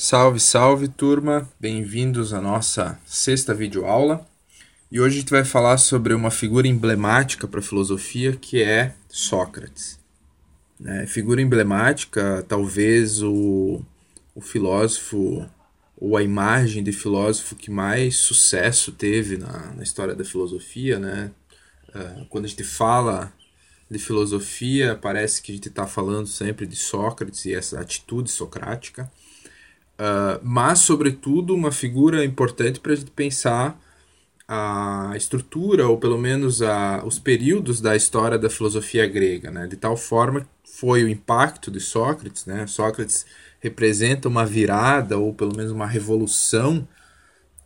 Salve, salve turma! Bem-vindos à nossa sexta videoaula. E hoje a gente vai falar sobre uma figura emblemática para a filosofia que é Sócrates. É, figura emblemática, talvez o, o filósofo ou a imagem de filósofo que mais sucesso teve na, na história da filosofia, né? Uh, quando a gente fala de filosofia, parece que a gente está falando sempre de Sócrates e essa atitude socrática. Uh, mas, sobretudo, uma figura importante para a gente pensar a estrutura, ou pelo menos a, os períodos da história da filosofia grega, né? de tal forma foi o impacto de Sócrates. Né? Sócrates representa uma virada, ou pelo menos uma revolução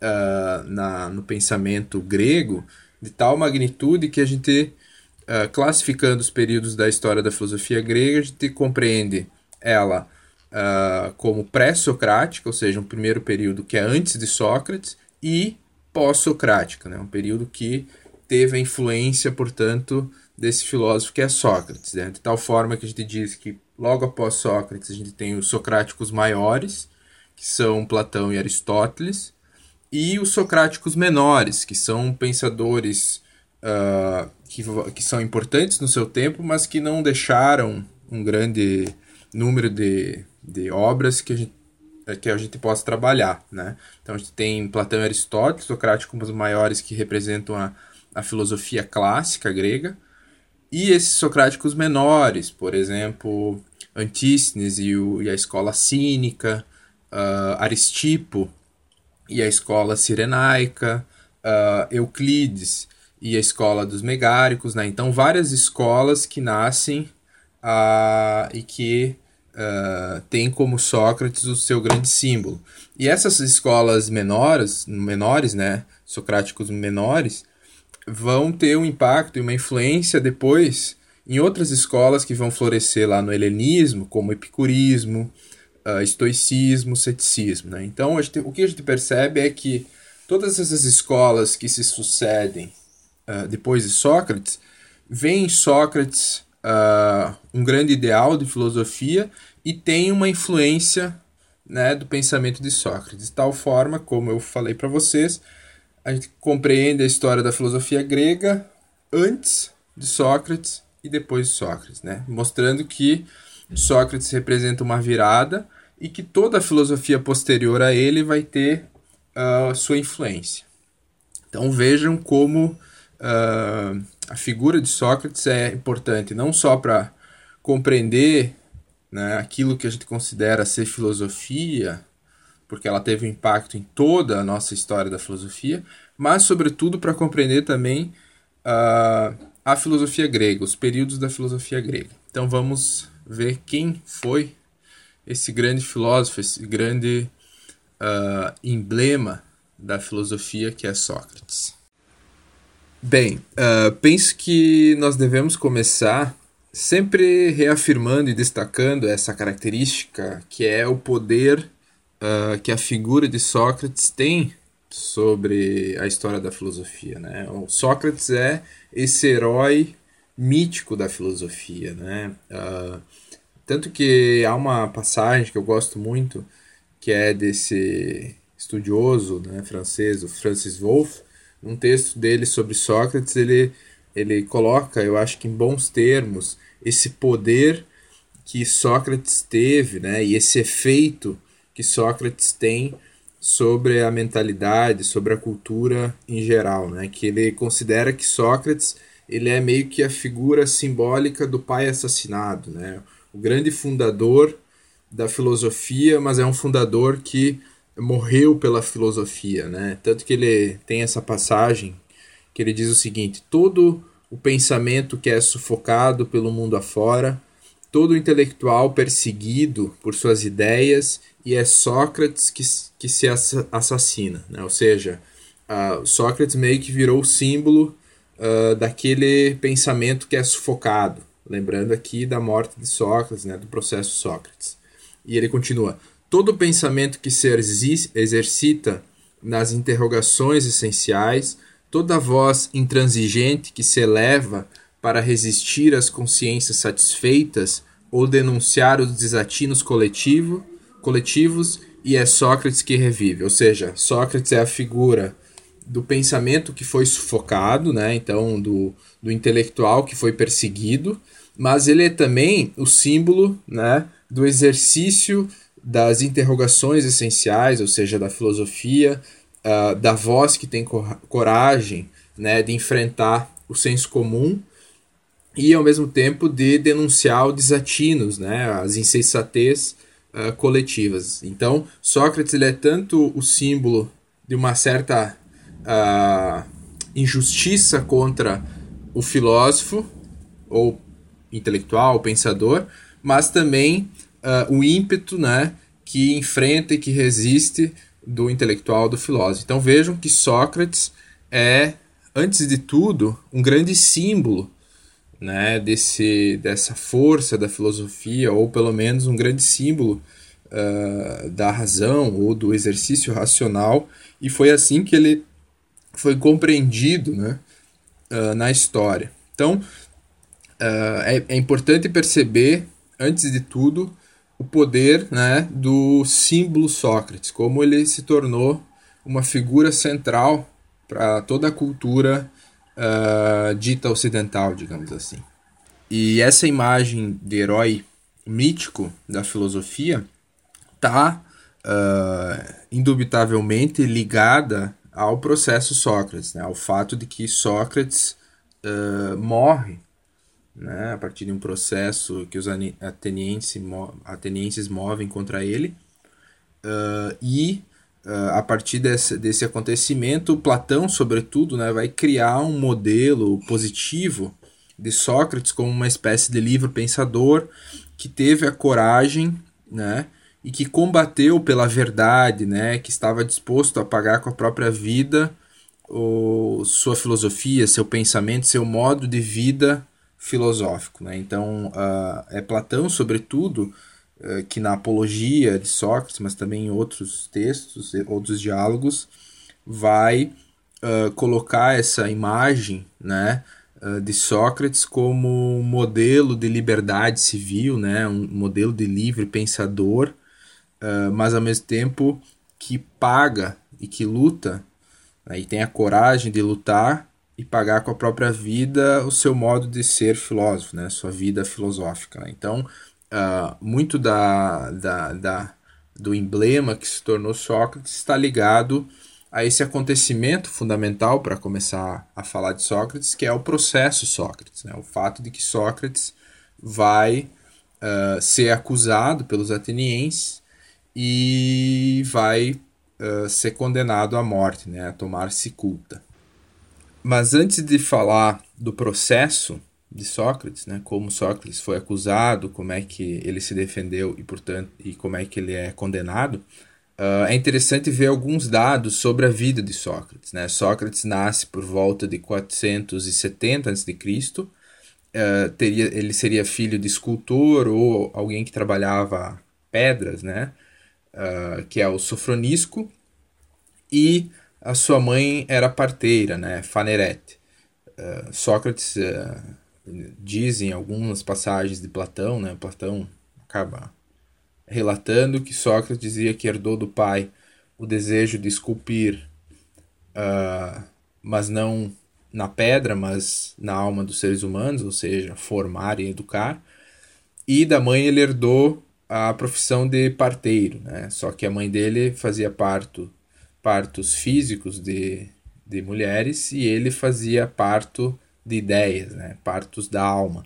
uh, na, no pensamento grego, de tal magnitude que a gente, uh, classificando os períodos da história da filosofia grega, a gente compreende ela uh, como pré-socrática, ou seja, um primeiro período que é antes de Sócrates, e pós-socrática, né? um período que teve a influência, portanto, desse filósofo que é Sócrates. Né? De tal forma que a gente diz que logo após Sócrates a gente tem os socráticos maiores, que são Platão e Aristóteles, e os socráticos menores, que são pensadores uh, que, que são importantes no seu tempo, mas que não deixaram um grande número de de obras que a gente, é, que a gente possa trabalhar, né? Então a gente tem Platão e Aristóteles, Socrates como os maiores que representam a, a filosofia clássica grega, e esses socráticos menores, por exemplo, Antístenes e, o, e a escola cínica, uh, Aristipo e a escola cirenaica, uh, Euclides e a escola dos megáricos, né? Então várias escolas que nascem uh, e que uh, tem como Sócrates o seu grande símbolo. E essas escolas menores, menores, né, socráticos menores, vão ter um impacto e uma influência depois em outras escolas que vão florescer lá no helenismo, como epicurismo, uh, estoicismo, ceticismo. Né? Então, gente, o que a gente percebe é que todas essas escolas que se sucedem uh, depois de Sócrates, veem Sócrates uh, um grande ideal de filosofia e tem uma influência né, do pensamento de Sócrates. De tal forma, como eu falei para vocês, a gente compreende a história da filosofia grega antes de Sócrates e depois de Sócrates, né? mostrando que Sócrates representa uma virada e que toda a filosofia posterior a ele vai ter uh, sua influência. Então vejam como uh, a figura de Sócrates é importante não só para compreender né, aquilo que a gente considera ser filosofia, porque ela teve um impacto em toda a nossa história da filosofia, mas sobretudo para compreender também uh, a filosofia grega, os períodos da filosofia grega. Então vamos ver quem foi esse grande filósofo, esse grande uh, emblema da filosofia que é Sócrates. Bem, uh, penso que nós devemos começar sempre reafirmando e destacando essa característica que é o poder uh, que a figura de Sócrates tem sobre a história da filosofia. Né? O Sócrates é esse herói mítico da filosofia. Né? Uh, tanto que há uma passagem que eu gosto muito, que é desse estudioso né, francês, o Francis Wolff, um texto dele sobre Sócrates, ele, ele coloca, eu acho que em bons termos, esse poder que Sócrates teve, né, e esse efeito que Sócrates tem sobre a mentalidade, sobre a cultura em geral, né, que ele considera que Sócrates ele é meio que a figura simbólica do pai assassinado, né, o grande fundador da filosofia, mas é um fundador que morreu pela filosofia, né? Tanto que ele tem essa passagem que ele diz o seguinte: todo o pensamento que é sufocado pelo mundo afora, todo intelectual perseguido por suas ideias e é Sócrates que, que se assassina, né? Ou seja, Sócrates meio que virou o símbolo uh, daquele pensamento que é sufocado, lembrando aqui da morte de Sócrates, né? Do processo Sócrates. E ele continua: todo pensamento que se exercita nas interrogações essenciais, toda voz intransigente que se eleva para resistir às consciências satisfeitas ou denunciar os desatinos coletivo, coletivos e é Sócrates que revive. Ou seja, Sócrates é a figura do pensamento que foi sufocado, né? então do, do intelectual que foi perseguido, mas ele é também o símbolo né, do exercício das interrogações essenciais, ou seja, da filosofia, uh, da voz que tem coragem né, de enfrentar o senso comum e, ao mesmo tempo, de denunciar os desatinos, né, as insensatez uh, coletivas. Então, Sócrates ele é tanto o símbolo de uma certa uh, injustiça contra o filósofo, ou intelectual, pensador, mas também uh, o ímpeto né, que enfrenta e que resiste do intelectual, do filósofo. Então vejam que Sócrates é, antes de tudo, um grande símbolo né, desse, dessa força da filosofia, ou pelo menos um grande símbolo uh, da razão ou do exercício racional, e foi assim que ele foi compreendido né, uh, na história. Então, uh, é, é importante perceber, antes de tudo, o poder né, do símbolo Sócrates, como ele se tornou uma figura central para toda a cultura uh, dita ocidental, digamos assim. E essa imagem de herói mítico da filosofia está uh, indubitavelmente ligada ao processo Sócrates, né, ao fato de que Sócrates uh, morre né, a partir de um processo que os atenienses, atenienses movem contra ele. Uh, e uh, a partir desse, desse acontecimento, Platão, sobretudo, né, vai criar um modelo positivo de Sócrates como uma espécie de livre pensador que teve a coragem né, e que combateu pela verdade, né, que estava disposto a pagar com a própria vida o, sua filosofia, seu pensamento, seu modo de vida filosófico. Né? Então, uh, é Platão, sobretudo, uh, que na apologia de Sócrates, mas também em outros textos, outros diálogos, vai uh, colocar essa imagem né, de Sócrates como um modelo de liberdade civil, né, um modelo de livre pensador, mas ao mesmo tempo que paga e que luta né, e tem a coragem de lutar e pagar com a própria vida o seu modo de ser filósofo, né? sua vida filosófica. Né? Então, uh, muito da, da, da, do emblema que se tornou Sócrates está ligado a esse acontecimento fundamental para começar a falar de Sócrates, que é o processo Sócrates, né? o fato de que Sócrates vai uh, ser acusado pelos atenienses e vai uh, ser condenado à morte, né? a tomar cicuta. Mas antes de falar do processo de Sócrates, né, como Sócrates foi acusado, como é que ele se defendeu e portanto e como é que ele é condenado, uh, é interessante ver alguns dados sobre a vida de Sócrates. Né? Sócrates nasce por volta de 470 a.C. Uh, teria, ele seria filho de escultor ou alguém que trabalhava pedras, né? Uh, que é o Sofronisco, e a sua mãe era parteira, né, Fanerete. Uh, Sócrates uh, diz em algumas passagens de Platão, né, Platão acaba relatando que Sócrates dizia que herdou do pai o desejo de esculpir, uh, mas não na pedra, mas na alma dos seres humanos, ou seja, formar e educar. E da mãe ele herdou a profissão de parteiro, né? Só que a mãe dele fazia parto partos físicos de, de mulheres e ele fazia parto de ideias, né? partos da alma.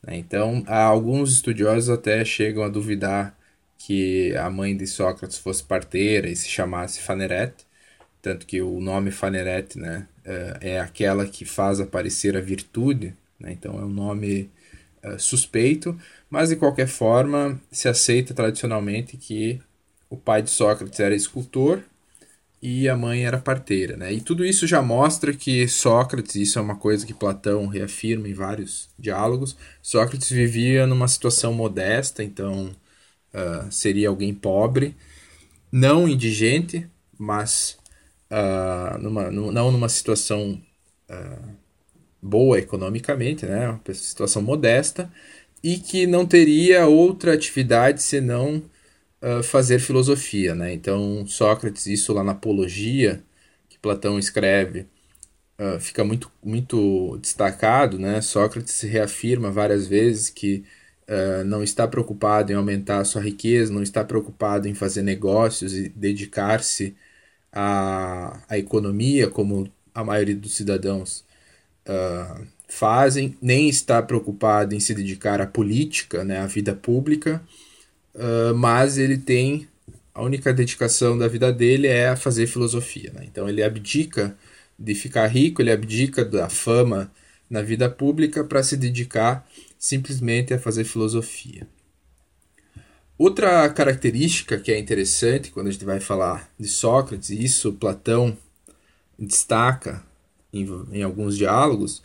Né? Então, alguns estudiosos até chegam a duvidar que a mãe de Sócrates fosse parteira e se chamasse Fanerete, tanto que o nome Fanerete né, eh, é aquela que faz aparecer a virtude, né? então é um nome uh, suspeito, mas de qualquer forma se aceita tradicionalmente que o pai de Sócrates era escultor e a mãe era parteira, né? E tudo isso já mostra que Sócrates, isso é uma coisa que Platão reafirma em vários diálogos, Sócrates vivia numa situação modesta, então uh, seria alguém pobre, não indigente, mas uh, numa, não numa situação uh, boa economicamente, né? Uma situação modesta, e que não teria outra atividade senão fazer filosofia. Né? Então, Sócrates, isso lá na Apologia, que Platão escreve, uh, fica muito, muito destacado. Né? Sócrates reafirma várias vezes que uh, não está preocupado em aumentar a sua riqueza, não está preocupado em fazer negócios e dedicar-se à, à economia, como a maioria dos cidadãos uh, fazem, nem está preocupado em se dedicar à política, né, à vida pública, uh, mas ele tem a única dedicação da vida dele é a fazer filosofia. Né? Então ele abdica de ficar rico, ele abdica da fama na vida pública para se dedicar simplesmente a fazer filosofia. Outra característica que é interessante quando a gente vai falar de Sócrates, e isso Platão destaca em, em alguns diálogos,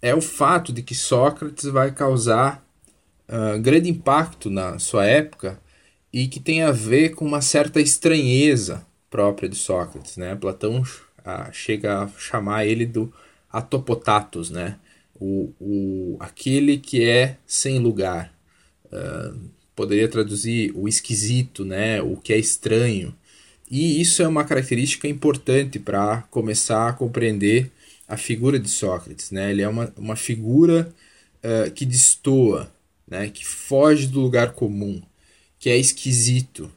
é o fato de que Sócrates vai causar uh, grande impacto na sua época e que tem a ver com uma certa estranheza própria de Sócrates. Né? Platão uh, chega a chamar ele do atopotatos, né? o, o, aquele que é sem lugar. Uh, poderia traduzir o esquisito, né? o que é estranho. E isso é uma característica importante para começar a compreender a figura de Sócrates. Né? Ele é uma, uma figura uh, que destoa, né? que foge do lugar comum, que é esquisito.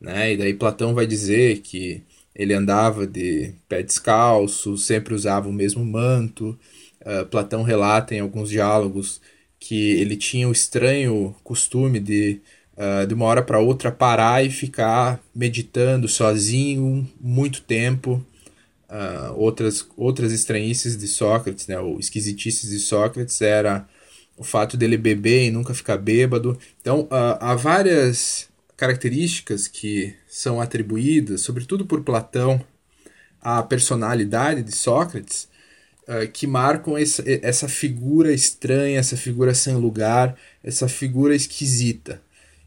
Né? E daí Platão vai dizer que ele andava de pé descalço, sempre usava o mesmo manto, Uh, Platão relata em alguns diálogos que ele tinha o estranho costume de, uh, de uma hora para outra, parar e ficar meditando sozinho muito tempo. Uh, outras, outras estranhices de Sócrates, né, ou esquisitices de Sócrates, era o fato dele beber e nunca ficar bêbado. Então, há várias características que são atribuídas, sobretudo por Platão, à personalidade de Sócrates, uh, que marcam essa, essa figura estranha, essa figura sem lugar, essa figura esquisita.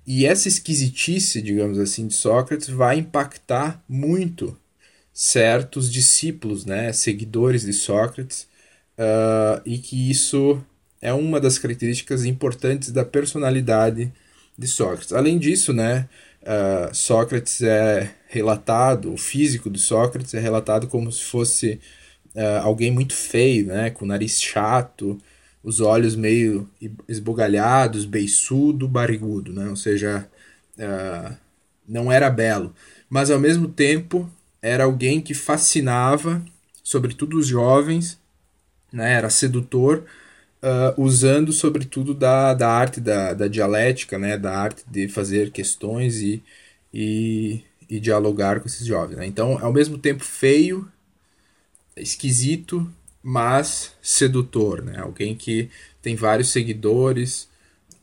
E essa esquisitice, digamos assim, de Sócrates vai impactar muito certos discípulos, né, seguidores de Sócrates, uh, e que isso é uma das características importantes da personalidade de Sócrates. Além disso, né, uh, Sócrates é relatado, o físico de Sócrates é relatado como se fosse uh, alguém muito feio, né? Com o nariz chato, os olhos meio esbugalhados, beiçudo, barrigudo, né? Ou seja, uh, não era belo. Mas ao mesmo tempo era alguém que fascinava, sobretudo os jovens, né? Era sedutor, uh, usando sobretudo da, da arte da, da dialética, né? Da arte de fazer questões e, e, e dialogar com esses jovens. Né? Então, ao mesmo tempo feio, esquisito, mas sedutor, né? Alguém que tem vários seguidores,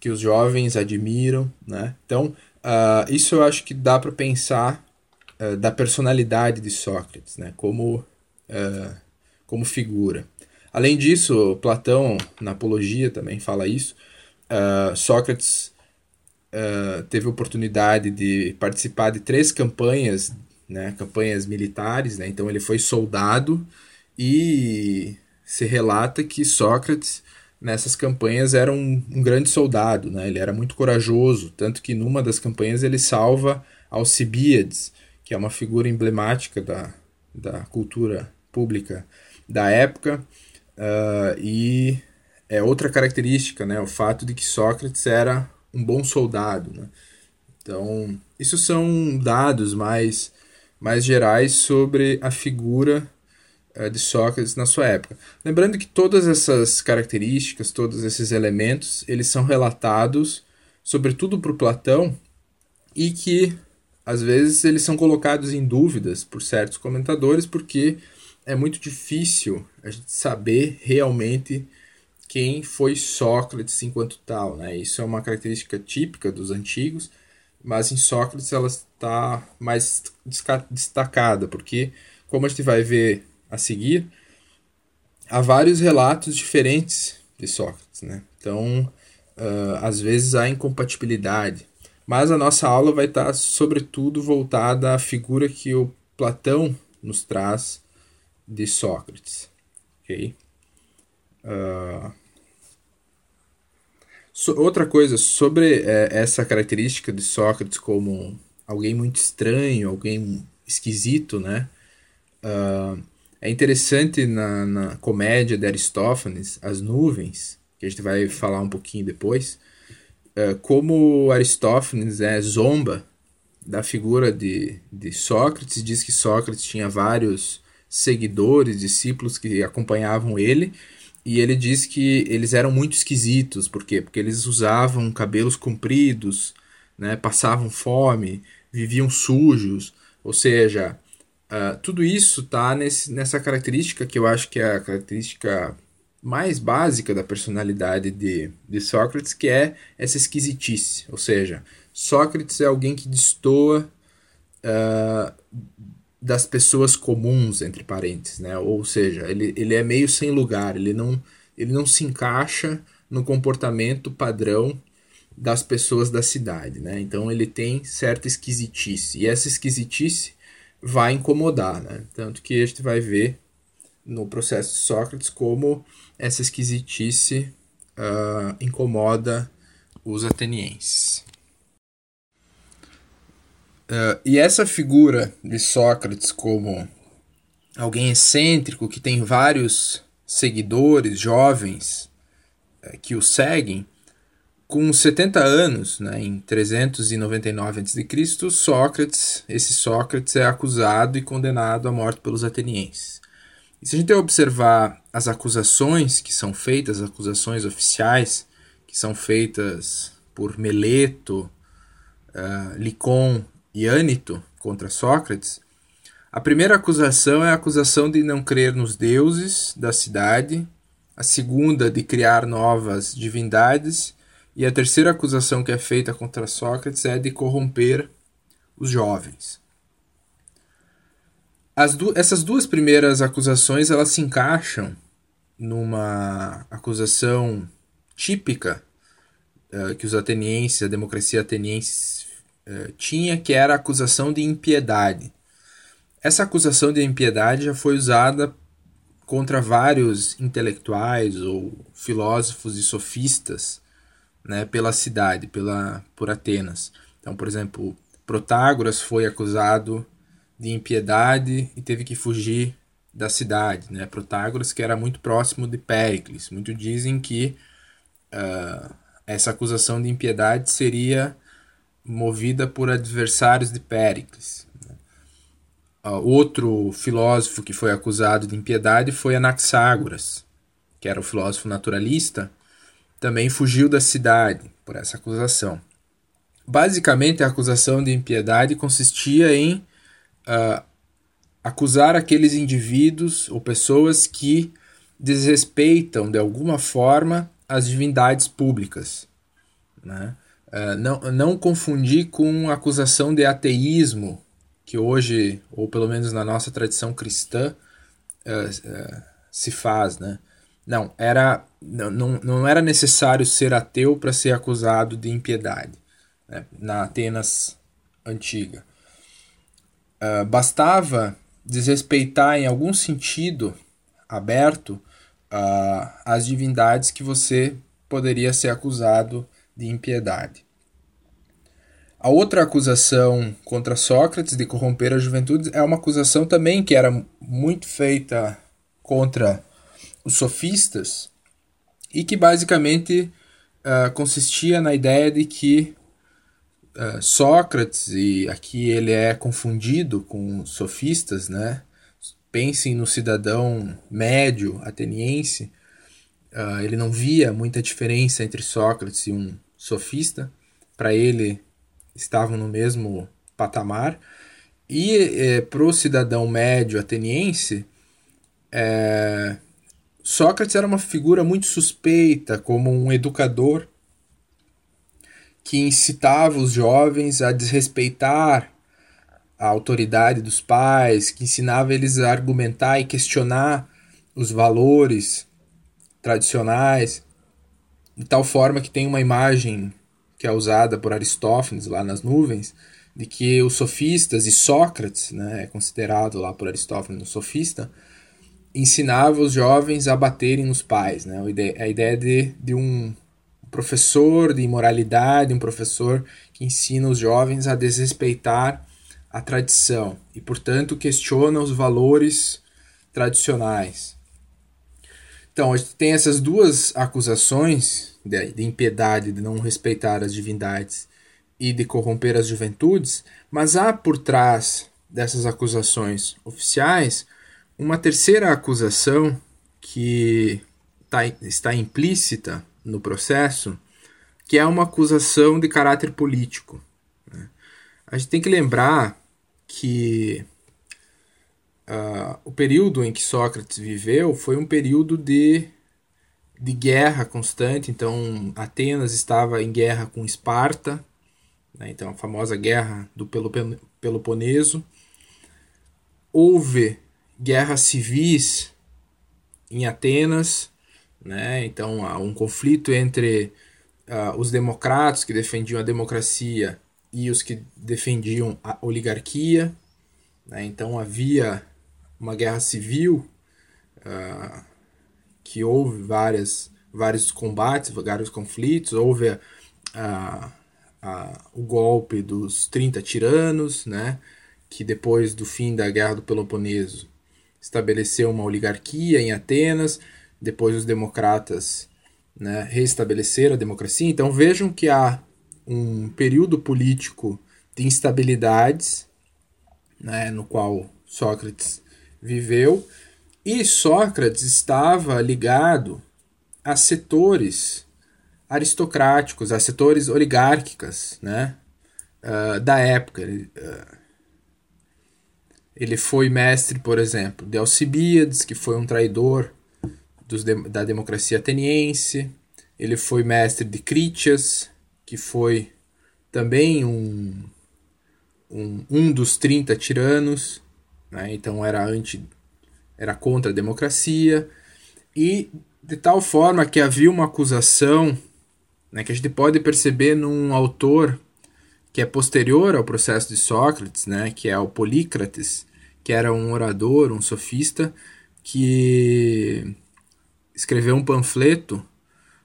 que os jovens admiram, né? Então, uh, isso eu acho que dá para pensar uh, da personalidade de Sócrates, né? Como, uh, como figura. Além disso, Platão, na Apologia, também fala isso. Sócrates teve oportunidade de participar de três campanhas né, campanhas militares, né, então ele foi soldado e se relata que Sócrates nessas campanhas era um, um, grande soldado, né, ele era muito corajoso, tanto que numa das campanhas ele salva Alcibíades, que é uma figura emblemática da, da cultura pública da época, uh, e é outra característica, né, o fato de que Sócrates era um bom soldado, né? Então, isso são dados mais mais gerais sobre a figura uh, de Sócrates na sua época. Lembrando que todas essas características, todos esses elementos, eles são relatados sobretudo por Platão e que às vezes eles são colocados em dúvidas por certos comentadores porque é muito difícil a gente saber realmente quem foi Sócrates enquanto tal, né? Isso é uma característica típica dos antigos mas em Sócrates ela está mais destacada, porque, como a gente vai ver a seguir, há vários relatos diferentes de Sócrates. Né? Então, uh, às vezes há incompatibilidade. Mas a nossa aula vai estar, sobretudo, voltada à figura que o Platão nos traz de Sócrates. ok? Uh, So, outra coisa sobre é, essa característica de Sócrates como alguém muito estranho, alguém esquisito, né? Uh, é interessante na, na comédia de Aristófanes, As Nuvens, que a gente vai falar um pouquinho depois, uh, como Aristófanes é, zomba da figura de, de Sócrates, diz que Sócrates tinha vários seguidores, discípulos que acompanhavam ele, e ele diz que eles eram muito esquisitos, por quê? Porque eles usavam cabelos compridos, né, passavam fome, viviam sujos, ou seja, uh, tudo isso está nessa característica que eu acho que é a característica mais básica da personalidade de, de Sócrates, que é essa esquisitice, ou seja, Sócrates é alguém que destoa uh, das pessoas comuns, entre parênteses, né? Ou seja, ele, ele é meio sem lugar, ele não, ele não se encaixa no comportamento padrão das pessoas da cidade, né? Então ele tem certa esquisitice, e essa esquisitice vai incomodar, né? Tanto que a gente vai ver no processo de Sócrates como essa esquisitice uh, incomoda os atenienses. Uh, e essa figura de Sócrates como alguém excêntrico que tem vários seguidores jovens uh, que o seguem, com 70 anos, né, em 399 a.C., Sócrates, esse Sócrates é acusado e condenado à morte pelos atenienses. E se a gente observar as acusações que são feitas, as acusações oficiais que são feitas por Meleto, uh, Licon e Ânito contra Sócrates, a primeira acusação é a acusação de não crer nos deuses da cidade, a segunda de criar novas divindades, e a terceira acusação que é feita contra Sócrates é de corromper os jovens. Du essas duas primeiras acusações elas se encaixam numa acusação típica uh, que os atenienses, a democracia ateniense eh, tinha, que era a acusação de impiedade. Essa acusação de impiedade já foi usada contra vários intelectuais ou filósofos e sofistas né, pela cidade, pela, por Atenas. Então, por exemplo, Protágoras foi acusado de impiedade e teve que fugir da cidade. Né? Protágoras, que era muito próximo de Péricles. Muito dizem que uh, essa acusação de impiedade seria movida por adversários de Péricles. Uh, outro filósofo que foi acusado de impiedade foi Anaxágoras, que era o filósofo naturalista, também fugiu da cidade por essa acusação. Basicamente, a acusação de impiedade consistia em uh, acusar aqueles indivíduos ou pessoas que desrespeitam de alguma forma as divindades públicas. Né? Uh, não, não confundir com acusação de ateísmo, que hoje, ou pelo menos na nossa tradição cristã, uh, uh, se faz. Né? Não, era, não, não era necessário ser ateu para ser acusado de impiedade né? na Atenas antiga. bastava desrespeitar em algum sentido aberto as divindades que você poderia ser acusado de impiedade. A outra acusação contra Sócrates de corromper a juventude é uma acusação também que era muito feita contra os sofistas e que basicamente uh, consistia na ideia de que uh, Sócrates, e aqui ele é confundido com sofistas, né? Pensem no cidadão médio ateniense, Uh, ele não via muita diferença entre Sócrates e um sofista. Para ele, estavam no mesmo patamar. E é, para o cidadão médio ateniense, é, Sócrates era uma figura muito suspeita, como um educador que incitava os jovens a desrespeitar a autoridade dos pais, que ensinava eles a argumentar e questionar os valores tradicionais, de tal forma que tem uma imagem que é usada por Aristófanes lá nas nuvens, de que os sofistas e Sócrates, né, é considerado lá por Aristófanes um sofista, ensinava os jovens a baterem nos pais. Né? A ideia de, de um professor de imoralidade, um professor que ensina os jovens a desrespeitar a tradição e, portanto, questiona os valores tradicionais. Então, a gente tem essas duas acusações de, de impiedade, de não respeitar as divindades e de corromper as juventudes, mas há por trás dessas acusações oficiais uma terceira acusação que tá, está implícita no processo, que é uma acusação de caráter político. Né? A gente tem que lembrar que uh, o período em que Sócrates viveu foi um período de, de guerra constante. Então, Atenas estava em guerra com Esparta, né? então a famosa guerra do Peloponeso. Houve guerras civis em Atenas, né? então há um conflito entre uh, os democratas que defendiam a democracia e os que defendiam a oligarquia. Né? Então havia uma guerra civil uh, que houve várias, vários combates, vários conflitos, houve a, a, a, o golpe dos 30 tiranos, né? que depois do fim da guerra do Peloponeso estabeleceu uma oligarquia em Atenas, depois os democratas né, restabeleceram a democracia. Então vejam que há um período político de instabilidades, né, no qual Sócrates viveu, e Sócrates estava ligado a setores aristocráticos, a setores oligárquicas né, uh, da época. Ele, uh, ele foi mestre, por exemplo, de Alcibíades, que foi um traidor dos da democracia ateniense. Ele foi mestre de Critias, que foi também um, um, um dos 30 tiranos, né? então era anti era contra a democracia e de tal forma que havia uma acusação né, que a gente pode perceber num autor que é posterior ao processo de Sócrates, né, que é o Polícrates, que era um orador, um sofista, que escreveu um panfleto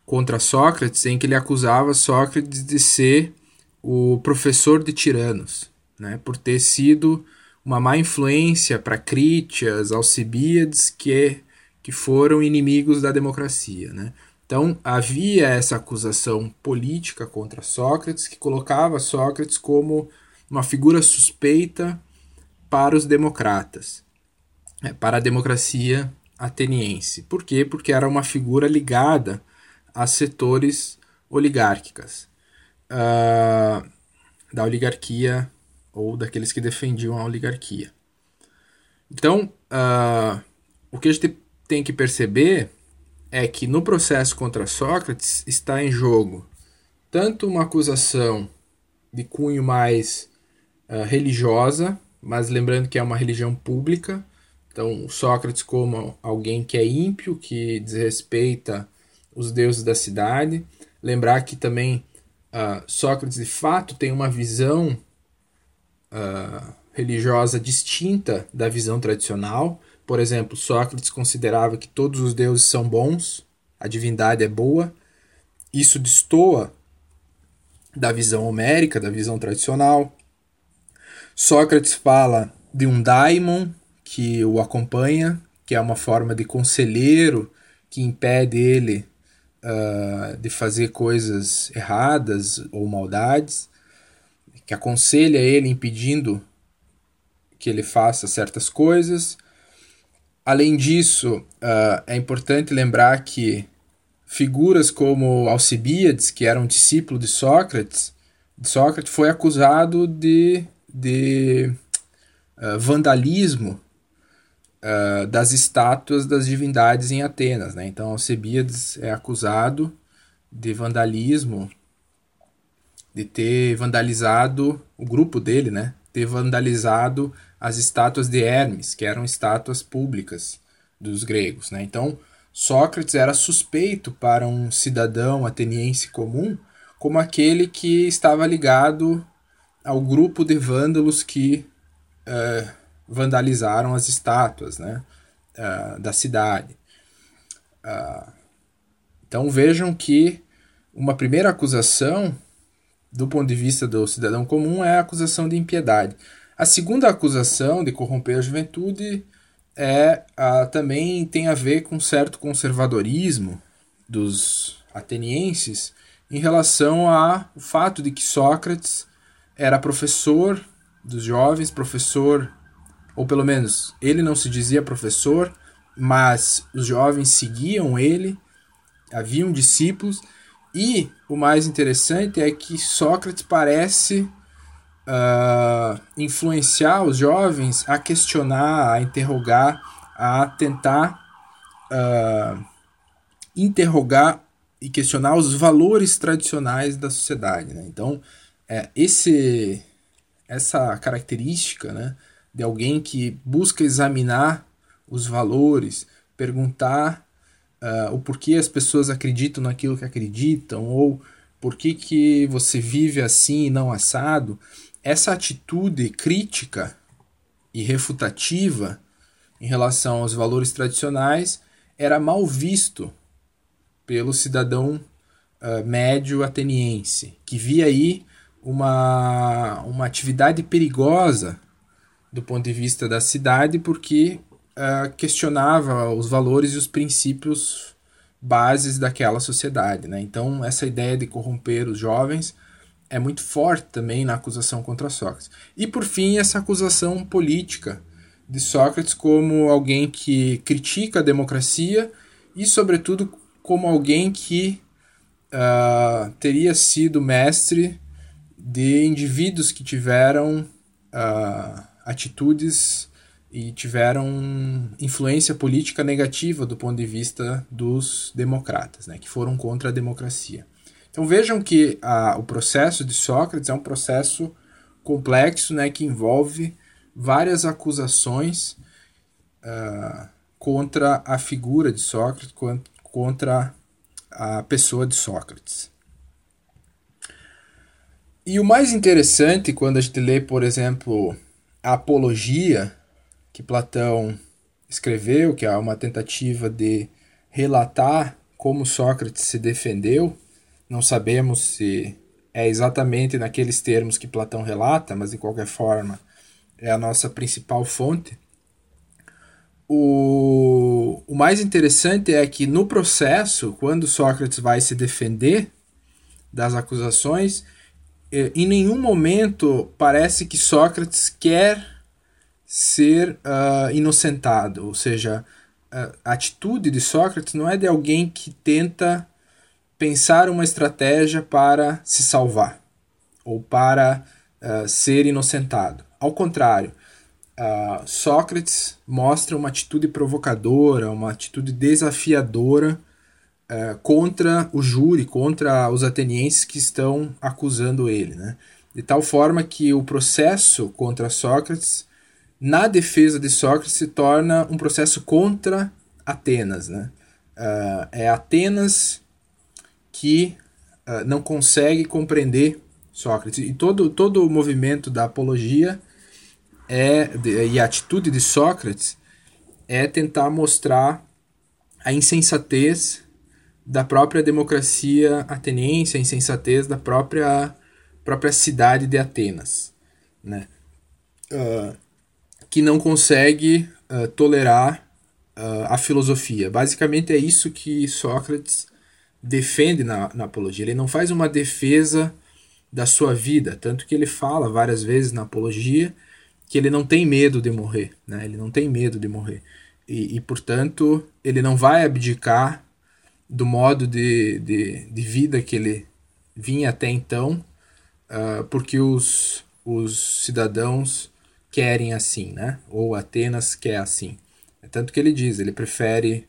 contra Sócrates em que ele acusava Sócrates de ser o professor de tiranos, né, por ter sido uma má influência para Crítias, Alcibíades, que, que foram inimigos da democracia. Né? Então havia essa acusação política contra Sócrates que colocava Sócrates como uma figura suspeita para os democratas, né, para a democracia ateniense. Por quê? Porque era uma figura ligada a setores oligárquicas uh, da oligarquia ou daqueles que defendiam a oligarquia. Então, uh, o que a gente tem que perceber é que no processo contra Sócrates está em jogo tanto uma acusação de cunho mais uh, religiosa, mas lembrando que é uma religião pública, então Sócrates como alguém que é ímpio, que desrespeita os deuses da cidade. Lembrar que também uh, Sócrates de fato tem uma visão uh, religiosa distinta da visão tradicional. Por exemplo, Sócrates considerava que todos os deuses são bons, a divindade é boa. Isso destoa da visão homérica, da visão tradicional. Sócrates fala de um daimon que o acompanha, que é uma forma de conselheiro que impede ele uh, de fazer coisas erradas ou maldades, que aconselha ele impedindo que ele faça certas coisas. Além disso, uh, é importante lembrar que figuras como Alcibíades, que era um discípulo de Sócrates, de Sócrates foi acusado de, de uh, vandalismo uh, das estátuas das divindades em Atenas. Né? Então, Alcebiades é acusado de vandalismo, de ter vandalizado o grupo dele, né? ter vandalizado as estátuas de Hermes, que eram estátuas públicas dos gregos. Né? Então, Sócrates era suspeito para um cidadão ateniense comum como aquele que estava ligado ao grupo de vândalos que uh, vandalizaram as estátuas né, uh, da cidade. Uh, então vejam que uma primeira acusação, do ponto de vista do cidadão comum, é a acusação de impiedade. A segunda acusação de corromper a juventude é a, também tem a ver com certo conservadorismo dos atenienses em relação ao fato de que Sócrates era professor dos jovens, professor, ou pelo menos ele não se dizia professor, mas os jovens seguiam ele, haviam discípulos, e o mais interessante é que Sócrates parece uh, influenciar os jovens a questionar, a interrogar, a tentar uh, interrogar e questionar os valores tradicionais da sociedade. Né? Então, é, esse, essa característica né, de alguém que busca examinar os valores, perguntar uh, o porquê as pessoas acreditam naquilo que acreditam, ou por que, que você vive assim e não assado, essa atitude crítica e refutativa em relação aos valores tradicionais era mal visto pelo cidadão uh, médio ateniense, que via aí uma, uma atividade perigosa do ponto de vista da cidade, porque uh, questionava os valores e os princípios bases daquela sociedade. Né? Então, essa ideia de corromper os jovens é muito forte também na acusação contra Sócrates. E, por fim, essa acusação política de Sócrates como alguém que critica a democracia e, sobretudo, como alguém que uh, teria sido mestre de indivíduos que tiveram uh, atitudes e tiveram influência política negativa do ponto de vista dos democratas, né, que foram contra a democracia. Então vejam que a, o processo de Sócrates é um processo complexo, né, que envolve várias acusações uh, contra a figura de Sócrates, contra a pessoa de Sócrates. E o mais interessante quando a gente lê, por exemplo, a Apologia que Platão escreveu, que é uma tentativa de relatar como Sócrates se defendeu. Não sabemos se é exatamente naqueles termos que Platão relata, mas de qualquer forma é a nossa principal fonte. O, o mais interessante é que no processo, quando Sócrates vai se defender das acusações, eh, em nenhum momento parece que Sócrates quer ser uh, inocentado, ou seja, a atitude de Sócrates não é de alguém que tenta pensar uma estratégia para se salvar ou para uh, ser inocentado. Ao contrário, uh, Sócrates mostra uma atitude provocadora, uma atitude desafiadora uh, contra o júri, contra os atenienses que estão acusando ele. Né? De tal forma que o processo contra Sócrates, na defesa de Sócrates, se torna um processo contra Atenas. Né? Uh, é Atenas que não consegue compreender Sócrates. E todo, todo o movimento da apologia é e a atitude de Sócrates é tentar mostrar a insensatez da própria democracia ateniense, a insensatez da própria própria cidade de Atenas, né? Uh, que não consegue uh, tolerar uh, a filosofia. Basicamente é isso que Sócrates defende na, na apologia. Ele não faz uma defesa da sua vida, tanto que ele fala várias vezes na apologia que ele não tem medo de morrer, né? Ele não tem medo de morrer. E, e portanto, ele não vai abdicar do modo de, de, de vida que ele vinha até então, uh, porque os, os cidadãos querem assim, né? Ou Atenas quer assim. É tanto que ele diz, ele prefere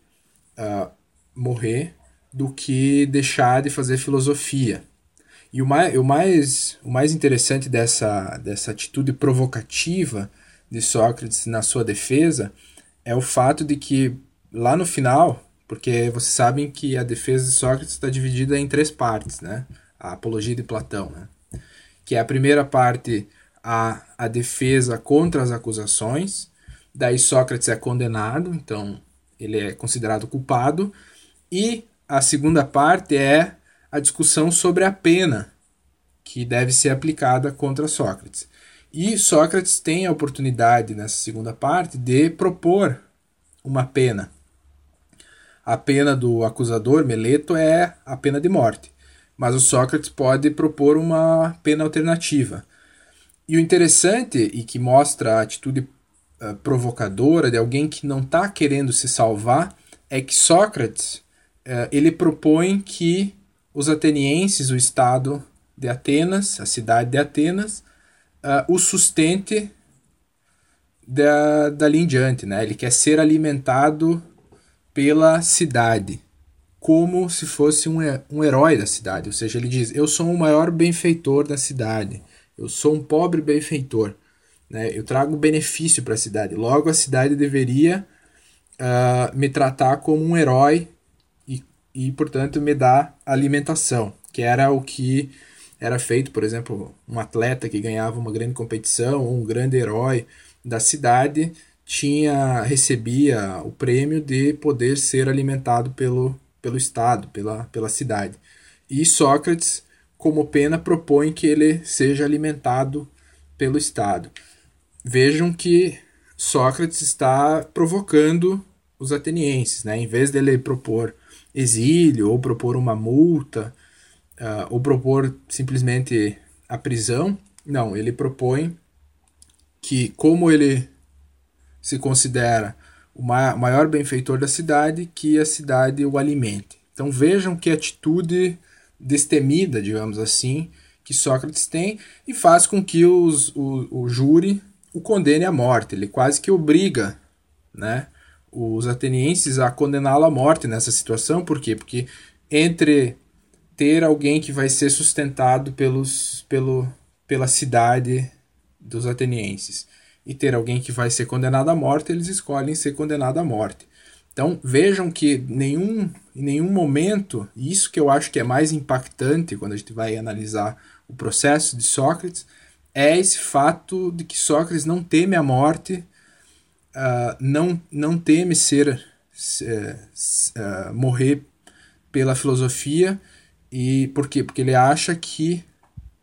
uh, morrer do que deixar de fazer filosofia. E o mais, o mais, o mais interessante dessa, dessa atitude provocativa de Sócrates na sua defesa é o fato de que lá no final, porque vocês sabem que a defesa de Sócrates está dividida em três partes, né? A apologia de Platão, né? Que é a primeira parte a, a defesa contra as acusações, daí Sócrates é condenado, então ele é considerado culpado, e a segunda parte é a discussão sobre a pena que deve ser aplicada contra Sócrates. E Sócrates tem a oportunidade, nessa segunda parte, de propor uma pena. A pena do acusador, Meleto, é a pena de morte. Mas o Sócrates pode propor uma pena alternativa. E o interessante, e que mostra a atitude uh, provocadora de alguém que não está querendo se salvar, é que Sócrates uh, ele propõe que os atenienses, o Estado de Atenas, a cidade de Atenas, uh, o sustente da, dali em diante. Né? Ele quer ser alimentado pela cidade, como se fosse um, um herói da cidade. Ou seja, ele diz: Eu sou o maior benfeitor da cidade, eu sou um pobre benfeitor. Né? Eu trago benefício para a cidade. Logo, a cidade deveria uh, me tratar como um herói e, e, portanto, me dar alimentação, que era o que era feito, por exemplo, um atleta que ganhava uma grande competição, um grande herói da cidade tinha recebia o prêmio de poder ser alimentado pelo, pelo Estado, pela, pela cidade. E Sócrates, como pena, propõe que ele seja alimentado pelo Estado. Vejam que Sócrates está provocando os atenienses, né? em vez dele propor exílio ou propor uma multa, uh, ou propor simplesmente a prisão. Não, ele propõe que, como ele se considera o maior benfeitor da cidade, que a cidade o alimente. Então vejam que atitude destemida, digamos assim, que Sócrates tem e faz com que os, o, o júri o condene à morte. Ele quase que obriga né, os atenienses a condená-lo à morte nessa situação. Por quê? Porque entre ter alguém que vai ser sustentado pelos, pelo, pela cidade dos atenienses e ter alguém que vai ser condenado à morte, eles escolhem ser condenado à morte. Então vejam que nenhum, em nenhum momento, e isso que eu acho que é mais impactante quando a gente vai analisar o processo de Sócrates, é esse fato de que Sócrates não teme a morte, uh, não, não teme ser uh, morrer pela filosofia e por quê? Porque ele acha que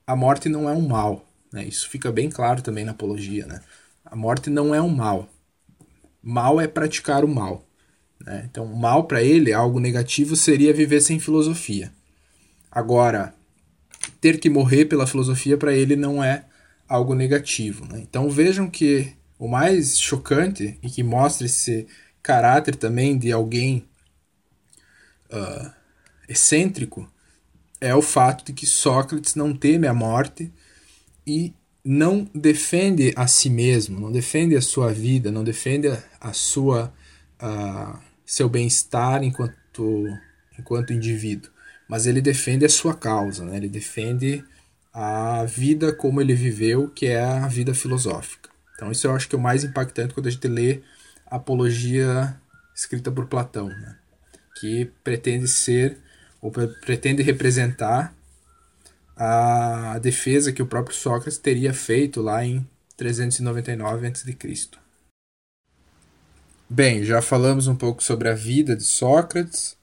a morte não é um mal. Né? Isso fica bem claro também na apologia. Né? A morte não é um mal. Mal é praticar o mal. Né? Então, mal para ele, algo negativo, seria viver sem filosofia. Agora, ter que morrer pela filosofia para ele não é algo negativo. Né? Então vejam que o mais chocante e que mostra esse caráter também de alguém uh, excêntrico é o fato de que Sócrates não teme a morte e não defende a si mesmo, não defende a sua vida, não defende a sua uh, seu bem-estar enquanto enquanto indivíduo, mas ele defende a sua causa, né? ele defende a vida como ele viveu, que é a vida filosófica. Então isso eu acho que é o mais impactante quando a gente lê a apologia escrita por Platão, né? que pretende ser ou pretende representar a defesa que o próprio Sócrates teria feito lá em 399 a.C. Bem, já falamos um pouco sobre a vida de Sócrates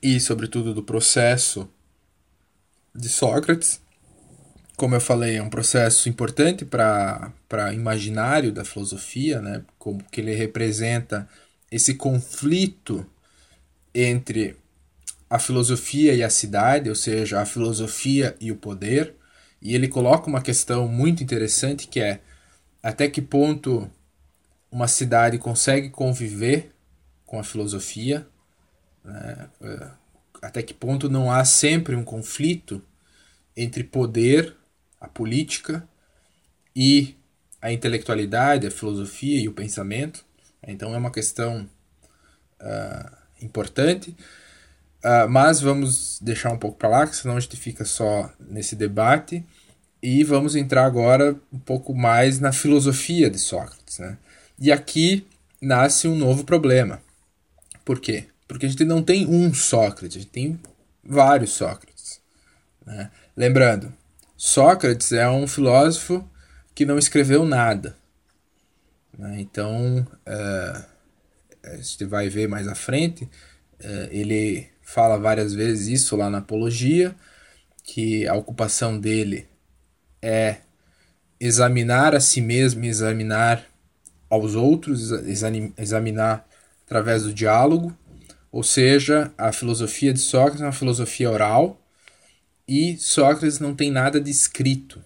e, sobretudo, do processo de Sócrates. Como eu falei, é um processo importante para imaginário da filosofia, né? como que ele representa esse conflito entre a filosofia e a cidade, ou seja, a filosofia e o poder. E ele coloca uma questão muito interessante que é até que ponto uma cidade consegue conviver com a filosofia, né? É, até que ponto não há sempre um conflito entre poder, a política e a intelectualidade, a filosofia e o pensamento. Então é uma questão uh, importante. Uh, mas vamos deixar um pouco para lá, senão a gente fica só nesse debate. E vamos entrar agora um pouco mais na filosofia de Sócrates. Né? E aqui nasce um novo problema. Por quê? Porque a gente não tem um Sócrates, a gente tem vários Sócrates. Né? Lembrando, Sócrates é um filósofo que não escreveu nada. Né? Então, uh, a gente vai ver mais à frente Uh, ele fala várias vezes isso lá na Apologia, que a ocupação dele é examinar a si mesmo, examinar aos outros, examinar através do diálogo, ou seja, a filosofia de Sócrates é uma filosofia oral e Sócrates não tem nada de escrito.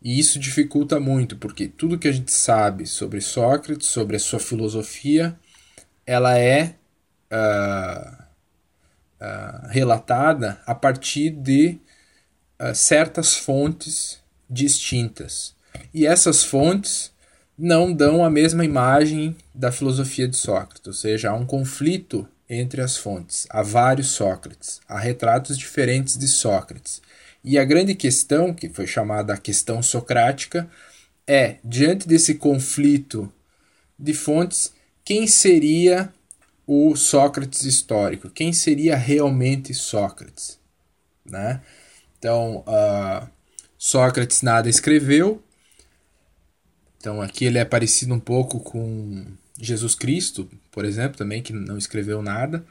E isso dificulta muito, porque tudo que a gente sabe sobre Sócrates, sobre a sua filosofia, ela é uh, uh, relatada a partir de uh, certas fontes distintas. E essas fontes não dão a mesma imagem da filosofia de Sócrates, ou seja, há um conflito entre as fontes. Há vários Sócrates, há retratos diferentes de Sócrates. E a grande questão, que foi chamada a questão socrática, é, diante desse conflito de fontes, quem seria o Sócrates histórico? Quem seria realmente Sócrates? Né? Então, uh, Sócrates nada escreveu. Então, aqui ele é parecido um pouco com Jesus Cristo, por exemplo, também, que não escreveu nada.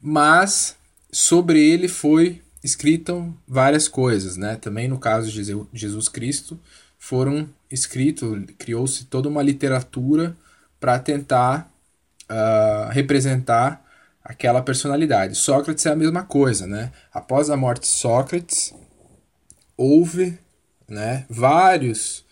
Mas sobre ele foi escritam várias coisas, né? Também no caso de Jesus Cristo foram escritos, criou-se toda uma literatura para tentar uh, representar aquela personalidade. Sócrates é a mesma coisa, né? Após a morte de Sócrates, houve né, vários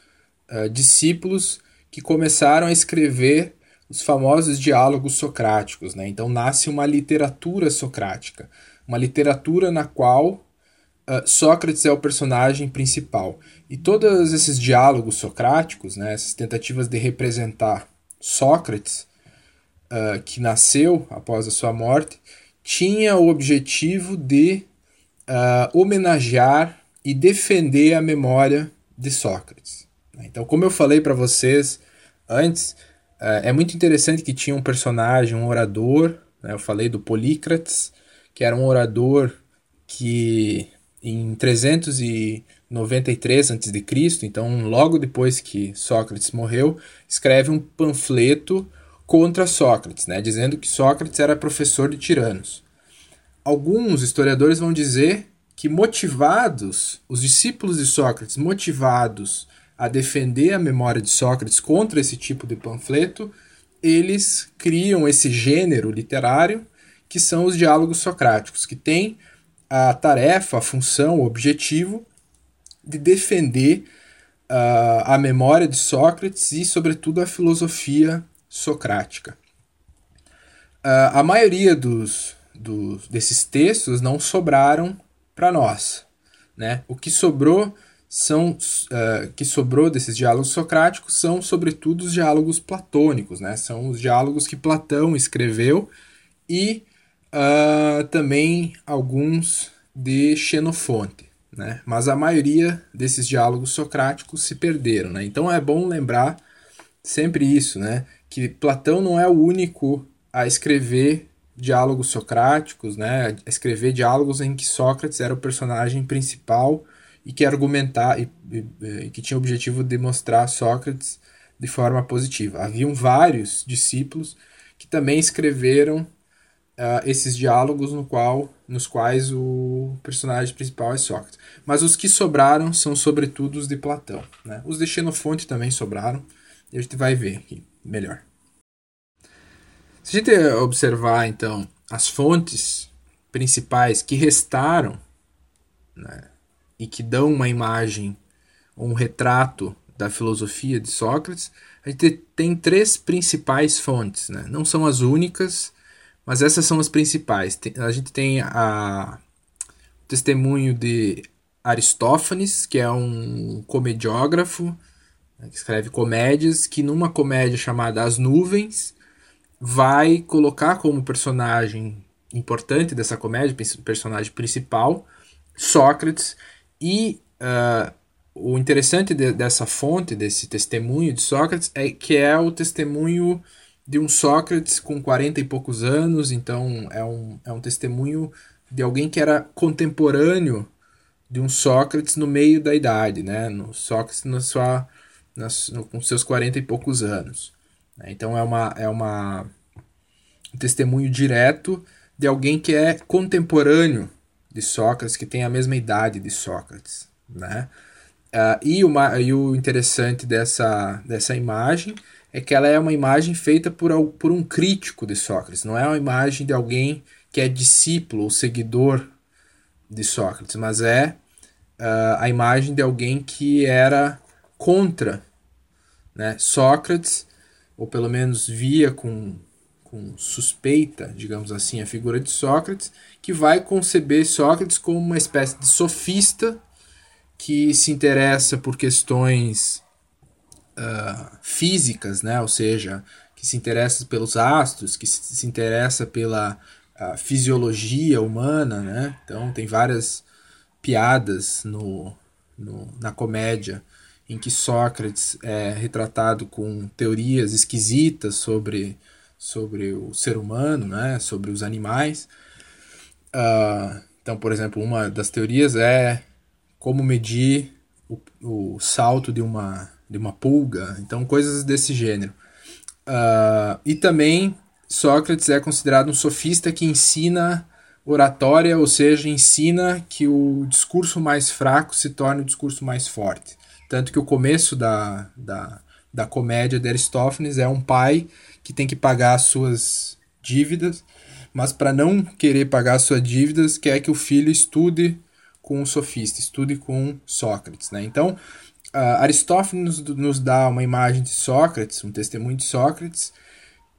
uh, discípulos que começaram a escrever os famosos diálogos socráticos. Né? Então nasce uma literatura socrática uma literatura na qual uh, Sócrates é o personagem principal. E todos esses diálogos socráticos, né, essas tentativas de representar Sócrates, uh, que nasceu após a sua morte, tinha o objetivo de uh, homenagear e defender a memória de Sócrates. Então, como eu falei para vocês antes, é muito interessante que tinha um personagem, um orador, né, eu falei do Polícrates, que era um orador que em 393 a.C., então logo depois que Sócrates morreu, escreve um panfleto contra Sócrates, né, dizendo que Sócrates era professor de tiranos. Alguns historiadores vão dizer que motivados, os discípulos de Sócrates, motivados a defender a memória de Sócrates contra esse tipo de panfleto, eles criam esse gênero literário que são os diálogos socráticos, que têm a tarefa, a função, o objetivo de defender uh, a memória de Sócrates e, sobretudo, a filosofia socrática. Uh, a maioria dos, dos, desses textos não sobraram para nós. Né? O que sobrou são uh, que sobrou desses diálogos socráticos são sobretudo os diálogos platônicos, né? São os diálogos que Platão escreveu e uh, também alguns de Xenofonte, né? mas a maioria desses diálogos socráticos se perderam. Né? Então é bom lembrar sempre isso, né? que Platão não é o único a escrever diálogos socráticos, né? a escrever diálogos em que Sócrates era o personagem principal e que argumentar e, e, e que tinha o objetivo de mostrar Sócrates de forma positiva. Haviam vários discípulos que também escreveram uh, esses diálogos no qual, nos quais o personagem principal é Sócrates. Mas os que sobraram são sobretudo os de Platão. Né? Os de Xenofonte também sobraram, e a gente vai ver aqui melhor. Se a gente observar, então, as fontes principais que restaram né, e que dão uma imagem, um retrato da filosofia de Sócrates, a gente tem três principais fontes. Né? Não são as únicas, mas essas são as principais. A gente tem a, o testemunho de Aristófanes, que é um comediógrafo, né, que escreve comédias, que numa comédia chamada As Nuvens vai colocar como personagem importante dessa comédia, personagem principal, Sócrates. E uh, o interessante de, dessa fonte, desse testemunho de Sócrates, é que é o testemunho de um Sócrates com 40 e poucos anos, então é um, é um testemunho de alguém que era contemporâneo de um Sócrates no meio da idade, né? No Sócrates na sua, na, no, com seus 40 e poucos anos. Né? Então é, uma, é uma, um testemunho direto de alguém que é contemporâneo de Sócrates, que tem a mesma idade de Sócrates, né? Uh, e, uma, e o interessante dessa, dessa imagem é que ela é uma imagem feita por, por um crítico de Sócrates, não é uma imagem de alguém que é discípulo ou seguidor de Sócrates, mas é uh, a imagem de alguém que era contra né, Sócrates, ou pelo menos via com, com suspeita, digamos assim, a figura de Sócrates, que vai conceber Sócrates como uma espécie de sofista que se interessa por questões uh, físicas, né? ou seja, que se interessa pelos astros, que se interessa pela uh, fisiologia humana. Né? Então, tem várias piadas no, no, na comédia em que Sócrates é retratado com teorias esquisitas sobre, sobre o ser humano, né? sobre os animais. Uh, então, por exemplo, uma das teorias é como medir o, o salto de uma, de uma pulga, então coisas desse gênero. Uh, e também Sócrates é considerado um sofista que ensina oratória, ou seja, ensina que o discurso mais fraco se torne o discurso mais forte. Tanto que o começo da, da, da comédia de Aristófanes é um pai que tem que pagar as suas dívidas, mas para não querer pagar as suas dívidas, quer que o filho estude com o sofista, estude com Sócrates. Né? Então, Aristófanes nos, nos, dá uma imagem de Sócrates, um testemunho de Sócrates,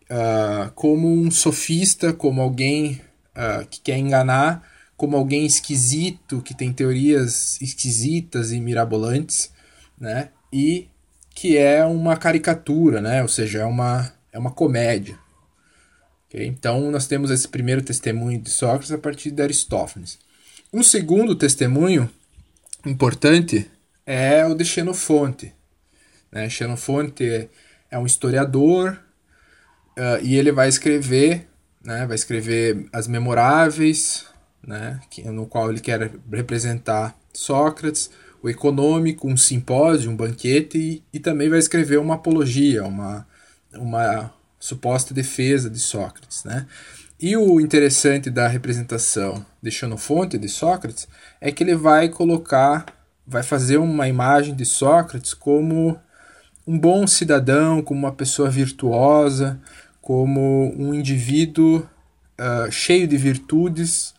uh, como um sofista, como alguém uh, que quer enganar, como alguém esquisito, que tem teorias esquisitas e mirabolantes, né? e que é uma caricatura, né? ou seja, é uma, é uma comédia. Okay? Então, nós temos esse primeiro testemunho de Sócrates a partir de Aristófanes. Um segundo testemunho importante é o de Xenofonte. Né? Xenofonte é um historiador uh, e ele vai escrever, né? vai escrever as memoráveis, né? no qual ele quer representar Sócrates, o econômico, um simpósio, um banquete, e, e também vai escrever uma apologia, uma, uma suposta defesa de Sócrates. Né? E o interessante da representação de Xenofonte de Sócrates é que ele vai colocar, vai fazer uma imagem de Sócrates como um bom cidadão, como uma pessoa virtuosa, como um indivíduo uh, cheio de virtudes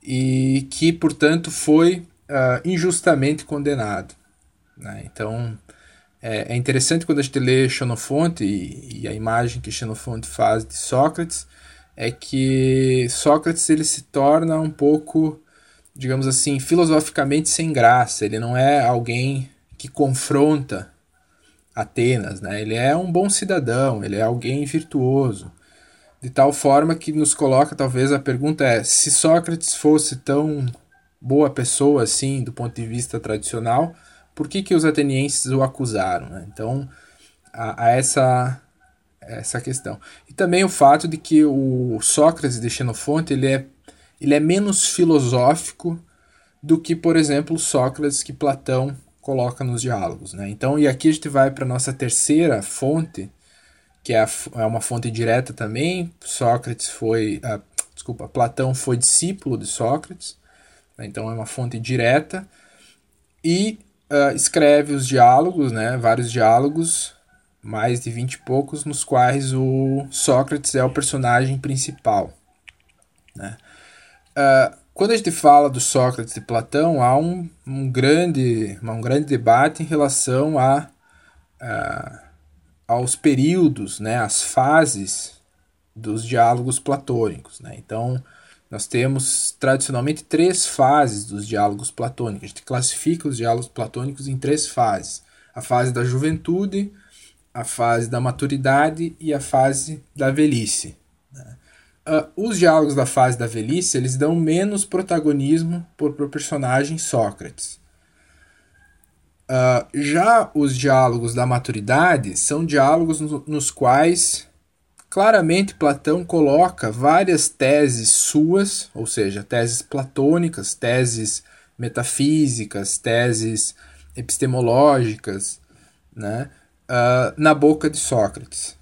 e que, portanto, foi uh, injustamente condenado. Né? Então, é, é, interessante quando a gente lê Xenofonte e, e a imagem que Xenofonte faz de Sócrates, é que Sócrates ele se torna um pouco, digamos assim, filosoficamente sem graça. Ele não é alguém que confronta Atenas, né? Ele é um bom cidadão, ele é alguém virtuoso. De tal forma que nos coloca, talvez, a pergunta é: se Sócrates fosse tão boa pessoa assim, do ponto de vista tradicional, por que, que os atenienses o acusaram? Né? Então, a essa essa questão. E também o fato de que o Sócrates de Xenofonte ele é, ele é menos filosófico do que, por exemplo, o Sócrates que Platão coloca nos diálogos. Né? Então, e aqui a gente vai para a nossa terceira fonte, que é, a, é, uma fonte direta também. Sócrates foi. Uh, desculpa, Platão foi discípulo de Sócrates, né? então é uma fonte direta. E uh, escreve os diálogos, né? vários diálogos mais de vinte e poucos, nos quais o Sócrates é o personagem principal. Né? Uh, quando a gente fala do Sócrates e Platão, há um, um, grande, um grande debate em relação a, aos períodos, né, as fases dos diálogos platônicos. Né? Então, nós temos tradicionalmente três fases dos diálogos platônicos. A gente classifica os diálogos platônicos em três fases: a fase da juventude, a fase da maturidade e a fase da velhice. Né? Uh, os diálogos da fase da velhice eles dão menos protagonismo para o personagem Sócrates. Uh, já os diálogos da maturidade são diálogos no, nos quais claramente Platão coloca várias teses suas, ou seja, teses platônicas, teses metafísicas, teses epistemológicas, né? uh, na boca de Sócrates.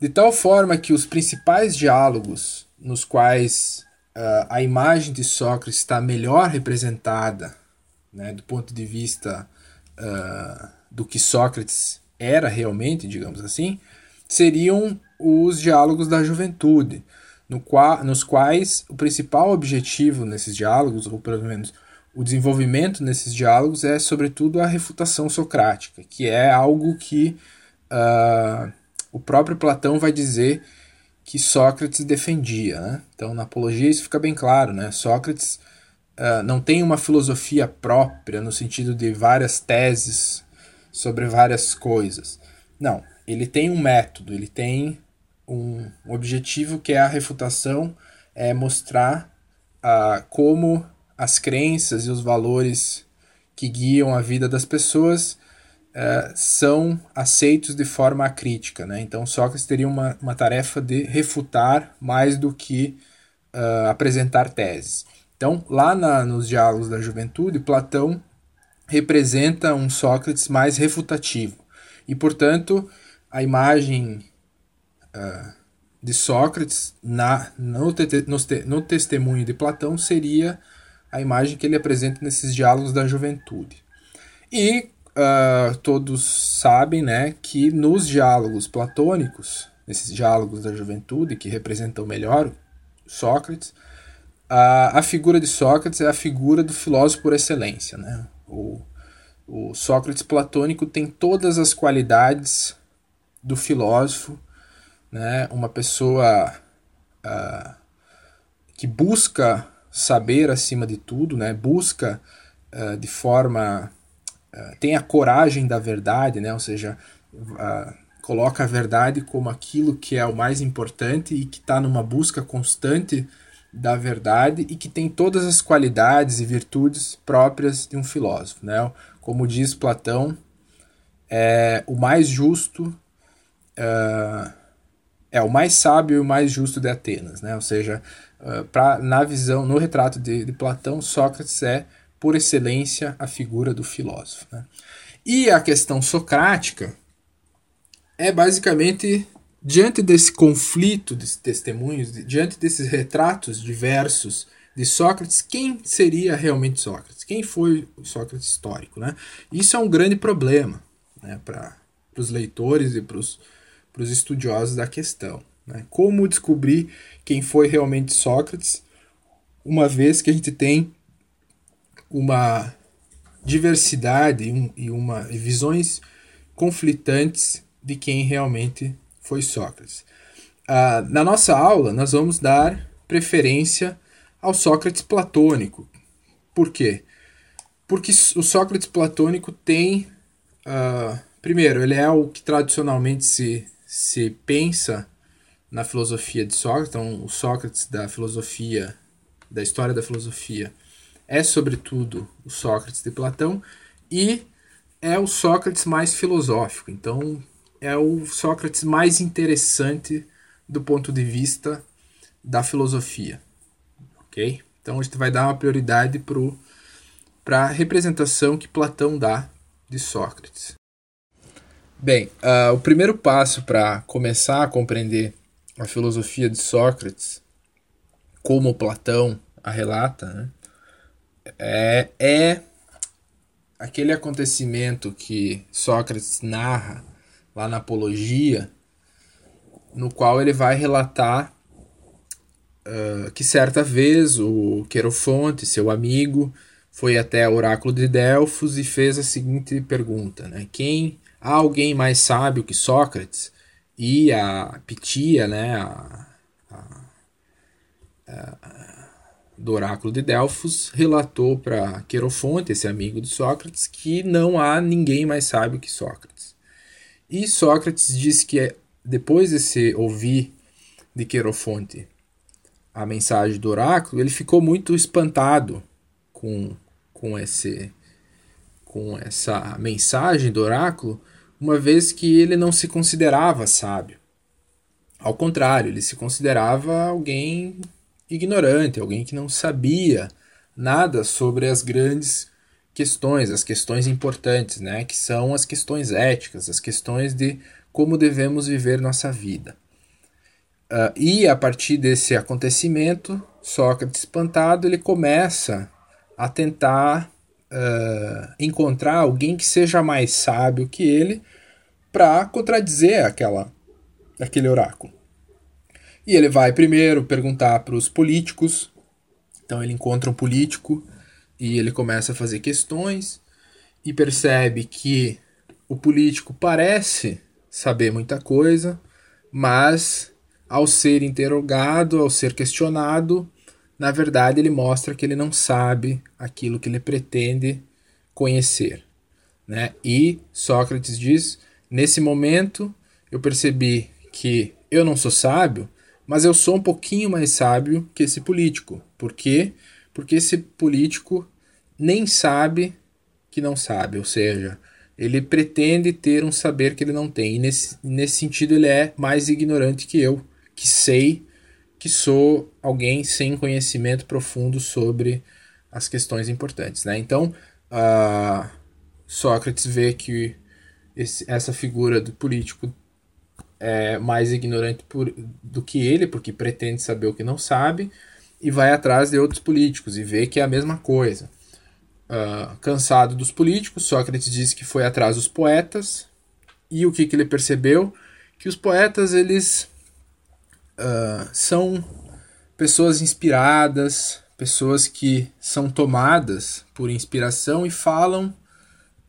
De tal forma que os principais diálogos nos quais uh, a imagem de Sócrates está melhor representada né, do ponto de vista uh, do que Sócrates era realmente, digamos assim, seriam os diálogos da juventude, no qua, nos quais o principal objetivo nesses diálogos, ou pelo menos o desenvolvimento nesses diálogos, é sobretudo a refutação socrática, que é algo que uh, o próprio Platão vai dizer que Sócrates defendia. Né? Então, na Apologia isso fica bem claro. Né? Sócrates uh, não tem uma filosofia própria, no sentido de várias teses sobre várias coisas. Não, ele tem um método, ele tem um objetivo que é a refutação, é mostrar uh, como as crenças e os valores que guiam a vida das pessoas uh, são aceitos de forma crítica. Né? Então, Sócrates teria uma, uma tarefa de refutar mais do que uh, apresentar teses. Então, lá na, nos Diálogos da Juventude, Platão representa um Sócrates mais refutativo. E, portanto, a imagem de Sócrates na, no, te, no, no testemunho de Platão seria a imagem que ele apresenta nesses diálogos da juventude. E uh, todos sabem né, que nos diálogos platônicos, nesses diálogos da juventude, que representam melhor Sócrates, a, a figura de Sócrates é a figura do filósofo por excelência. Né? O, o Sócrates platônico tem todas as qualidades do filósofo, né? uma pessoa uh, que busca saber acima de tudo, né? busca uh, de forma. Uh, tem a coragem da verdade, né? ou seja, coloca a verdade como aquilo que é o mais importante e que está numa busca constante da verdade e que tem todas as qualidades e virtudes próprias de um filósofo. Né? Como diz Platão, é o mais justo, uh, é o mais sábio e o mais justo de Atenas. Né? Ou seja, uh, pra, na visão, no retrato de, de, Platão, Sócrates é, por excelência, a figura do filósofo. Né? E a questão socrática é basicamente Diante desse conflito de testemunhos, diante desses retratos diversos de Sócrates, quem seria realmente Sócrates? Quem foi o Sócrates histórico? Né? Isso é um grande problema né, para os leitores e para os estudiosos da questão. Né? Como descobrir quem foi realmente Sócrates, uma vez que a gente tem uma diversidade e, uma, e visões conflitantes de quem realmente foi Sócrates. Ah, na nossa aula, nós vamos dar preferência ao Sócrates platônico. Por quê? Porque o Sócrates platônico tem. Uh, primeiro, ele é o que tradicionalmente se, se pensa na filosofia de Sócrates. Então, o Sócrates da filosofia, da história da filosofia, é sobretudo o Sócrates de Platão e é o Sócrates mais filosófico. Então, é o Sócrates mais interessante do ponto de vista da filosofia. Ok? Então a gente vai dar uma prioridade para a representação que Platão dá de Sócrates. Bem, uh, o primeiro passo para começar a compreender a filosofia de Sócrates, como Platão a relata, né, é, é aquele acontecimento que Sócrates narra lá na Apologia, no qual ele vai relatar uh, que certa vez o Querofonte, seu amigo, foi até o oráculo de Delfos e fez a seguinte pergunta: né? Quem há alguém mais sábio que Sócrates? E a Pitia, né, a, a, a, do oráculo de Delfos, relatou para Querofonte, esse amigo de Sócrates, que não há ninguém mais sábio que Sócrates. E Sócrates diz que depois de se ouvir de Querofonte a mensagem do oráculo, ele ficou muito espantado com, com, esse, com essa mensagem do oráculo, uma vez que ele não se considerava sábio. Ao contrário, ele se considerava alguém ignorante, alguém que não sabia nada sobre as grandes questões, as questões importantes, né, que são as questões éticas, as questões de como devemos viver nossa vida. Uh, e a partir desse acontecimento, Sócrates, espantado, ele começa a tentar uh, encontrar alguém que seja mais sábio que ele para contradizer aquela, aquele oráculo. E ele vai primeiro perguntar para os políticos. Então ele encontra um político e ele começa a fazer questões e percebe que o político parece saber muita coisa, mas ao ser interrogado, ao ser questionado, na verdade ele mostra que ele não sabe aquilo que ele pretende conhecer. Né? E Sócrates diz: nesse momento eu percebi que eu não sou sábio, mas eu sou um pouquinho mais sábio que esse político. Por quê? Porque esse político nem sabe que não sabe, ou seja, ele pretende ter um saber que ele não tem. E nesse, nesse sentido, ele é mais ignorante que eu, que sei que sou alguém sem conhecimento profundo sobre as questões importantes. Né? Então, uh, Sócrates vê que esse, essa figura do político é mais ignorante por, do que ele, porque pretende saber o que não sabe, e vai atrás de outros políticos e vê que é a mesma coisa. Uh, cansado dos políticos, Sócrates diz que foi atrás dos poetas, e o que, que ele percebeu? Que os poetas eles uh, são pessoas inspiradas, pessoas que são tomadas por inspiração e falam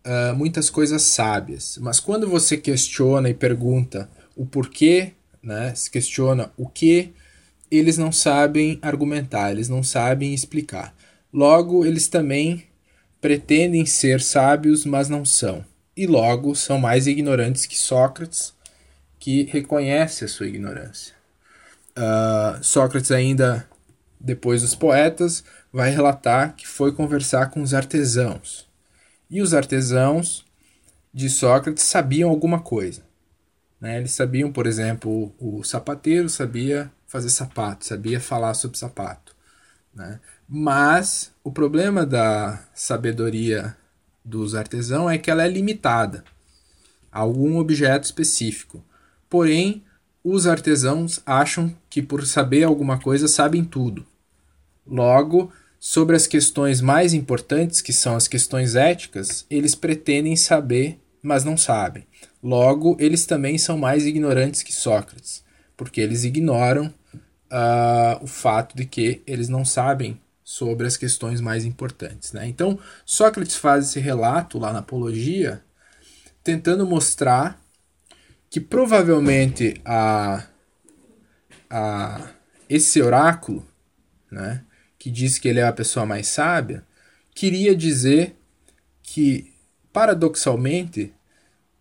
uh, muitas coisas sábias. Mas quando você questiona e pergunta o porquê, né, se questiona o que, eles não sabem argumentar, eles não sabem explicar. Logo, eles também pretendem ser sábios, mas não são. E logo são mais ignorantes que Sócrates, que reconhece a sua ignorância. Uh, Sócrates, ainda depois dos poetas, vai relatar que foi conversar com os artesãos. E os artesãos de Sócrates sabiam alguma coisa. Né? Eles sabiam, por exemplo, o, sapateiro sabia fazer sapato, sabia falar sobre sapato. Né? Mas o problema da sabedoria dos artesãos é que ela é limitada a algum objeto específico. Porém, os artesãos acham que por saber alguma coisa sabem tudo. Logo, sobre as questões mais importantes, que são as questões éticas, eles pretendem saber, mas não sabem. Logo, eles também são mais ignorantes que Sócrates, porque eles ignoram uh, o fato de que eles não sabem sobre as questões mais importantes. Né? Então, Sócrates faz esse relato lá na Apologia, tentando mostrar que provavelmente a, a, esse oráculo, né, que diz que ele é a pessoa mais sábia, queria dizer que, paradoxalmente,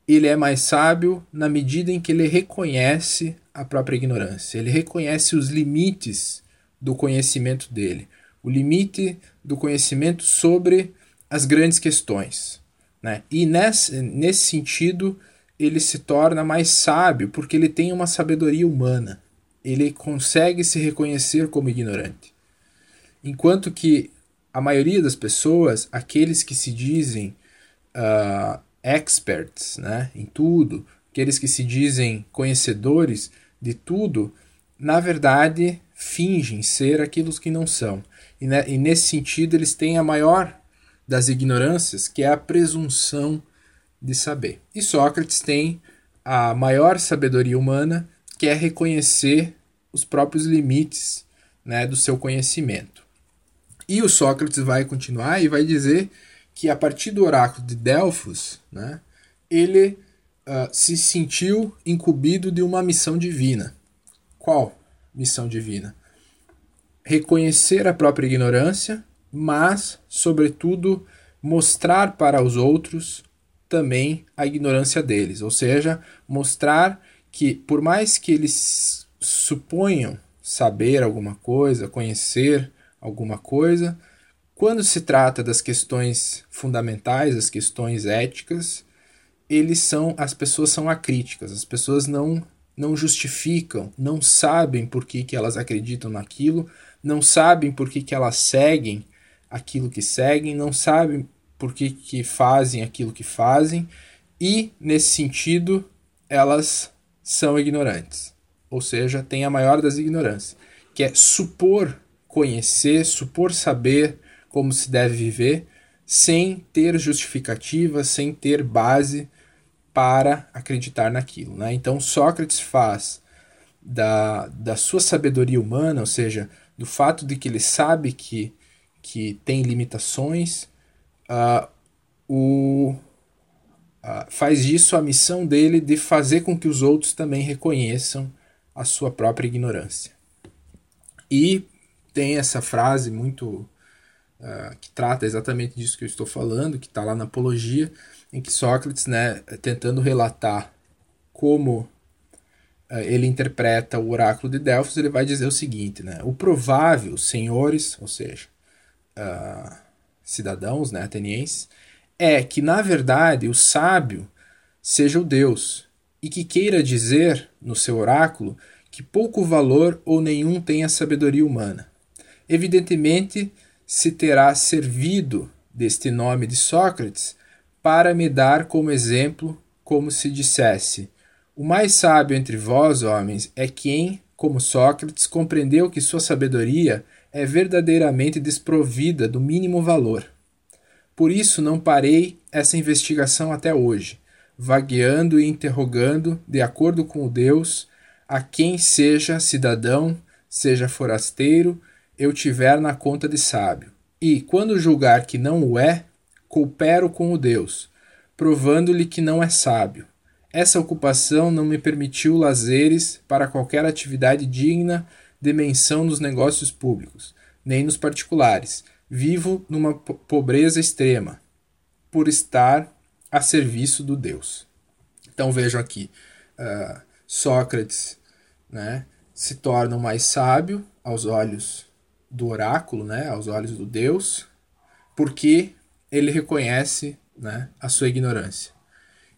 ele é mais sábio na medida em que ele reconhece a própria ignorância, ele reconhece os limites do conhecimento dele, o limite do conhecimento sobre as grandes questões. Né? E nesse, nesse sentido, ele se torna mais sábio porque ele tem uma sabedoria humana. Ele consegue se reconhecer como ignorante. Enquanto que a maioria das pessoas, aqueles que se dizem uh, experts né, em tudo, aqueles que se dizem conhecedores de tudo, na verdade fingem ser aquilo que não são. E, né, e nesse sentido eles têm a maior das ignorâncias, que é a presunção de saber. E Sócrates tem a maior sabedoria humana, que é reconhecer os próprios limites né, do seu conhecimento. E o Sócrates vai continuar e vai dizer que a partir do oráculo de Delfos, né, ele uh, se sentiu incumbido de uma missão divina. Qual missão divina? Reconhecer a própria ignorância, mas, sobretudo, mostrar para os outros também a ignorância deles, ou seja, mostrar que, por mais que eles suponham saber alguma coisa, conhecer alguma coisa, quando se trata das questões fundamentais, as questões éticas, eles são as pessoas são acríticas, as pessoas não não justificam, não sabem por que, que elas acreditam naquilo, não sabem por que, que elas seguem aquilo que seguem, não sabem por que, que fazem aquilo que fazem, e nesse sentido elas são ignorantes. Ou seja, tem a maior das ignorâncias, que é supor conhecer, supor saber como se deve viver, sem ter justificativa, sem ter base para acreditar naquilo. Né? Então Sócrates faz da, da sua sabedoria humana, ou seja, do fato de que ele sabe que, que tem limitações, uh, o, uh, faz disso a missão dele de fazer com que os outros também reconheçam a sua própria ignorância. E tem essa frase muito uh, que trata exatamente disso que eu estou falando, que está lá na Apologia, em que Sócrates, né, tentando relatar como uh, ele interpreta o oráculo de Delfos, ele vai dizer o seguinte, né, o provável, senhores, ou seja, uh, cidadãos, né, atenienses, é que na verdade o sábio seja o Deus e que queira dizer no seu oráculo que pouco valor ou nenhum tem a sabedoria humana. Evidentemente, se terá servido deste nome de Sócrates para me dar como exemplo, como se dissesse: O mais sábio entre vós, homens, é quem, como Sócrates, compreendeu que sua sabedoria é verdadeiramente desprovida do mínimo valor. Por isso não parei essa investigação até hoje, vagueando e interrogando, de acordo com o Deus, a quem seja cidadão, seja forasteiro, eu tiver na conta de sábio. E, quando julgar que não o é, coopero com o Deus, provando-lhe que não é sábio. Essa ocupação não me permitiu lazeres para qualquer atividade digna de menção nos negócios públicos, nem nos particulares. Vivo numa pobreza extrema, por estar a serviço do Deus. Então vejam aqui, uh, Sócrates né, se torna mais sábio aos olhos do oráculo, né, aos olhos do Deus, porque ele reconhece né, a sua ignorância.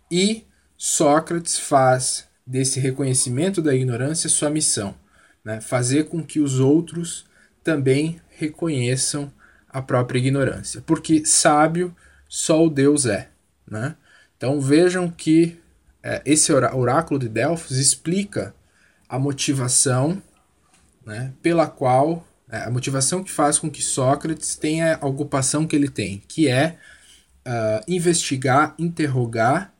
E Sócrates faz desse reconhecimento da ignorância sua missão, né, fazer com que os outros também reconheçam a própria ignorância, porque sábio só o Deus é. Né? Então vejam que é, esse oráculo de Delfos explica a motivação né, pela qual é, a motivação que faz com que Sócrates tenha a ocupação que ele tem, que é uh, investigar, interrogar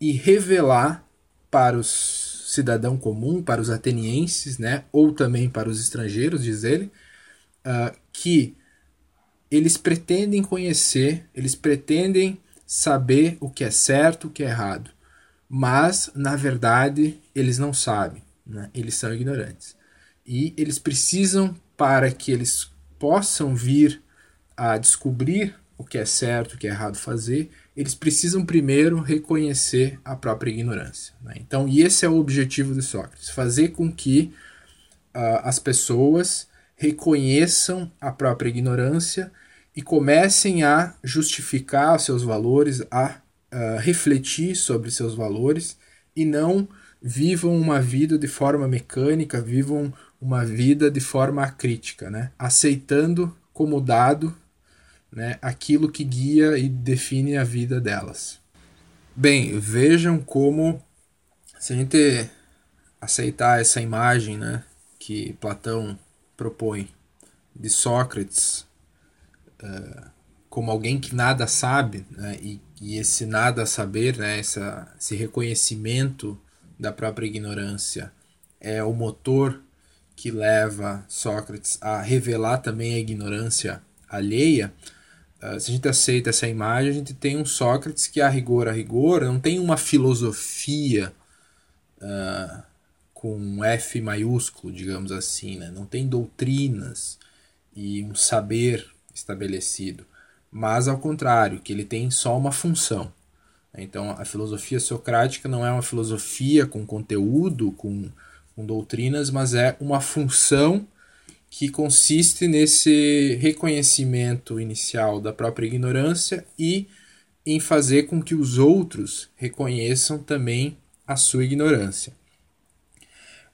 e revelar para os cidadão comum, para os atenienses, né, ou também para os estrangeiros, diz ele, uh, que eles pretendem conhecer, eles pretendem saber o que é certo, o que é errado, mas na verdade eles não sabem, né? eles são ignorantes e eles precisam para que eles possam vir a descobrir o que é certo, o que é errado fazer, eles precisam primeiro reconhecer a própria ignorância. Né? Então, e esse é o objetivo de Sócrates: fazer com que uh, as pessoas reconheçam a própria ignorância e comecem a justificar seus valores, a uh, refletir sobre seus valores e não vivam uma vida de forma mecânica, vivam uma vida de forma crítica, né? aceitando como dado né, aquilo que guia e define a vida delas. Bem, vejam como, se a gente aceitar essa imagem né, que Platão propõe de Sócrates uh, como alguém que nada sabe, né, e, e, esse nada saber, né, essa, esse reconhecimento da própria ignorância é o motor que leva Sócrates a revelar também a ignorância alheia, uh, se a gente aceita essa imagem, a gente tem um Sócrates que, a rigor, a rigor, não tem uma filosofia uh, com um F maiúsculo, digamos assim, né? não tem doutrinas e um saber estabelecido, mas ao contrário, que ele tem só uma função. Então, a filosofia socrática não é uma filosofia com conteúdo, com com doutrinas, mas é uma função que consiste nesse reconhecimento inicial da própria ignorância e em fazer com que os outros reconheçam também a sua ignorância.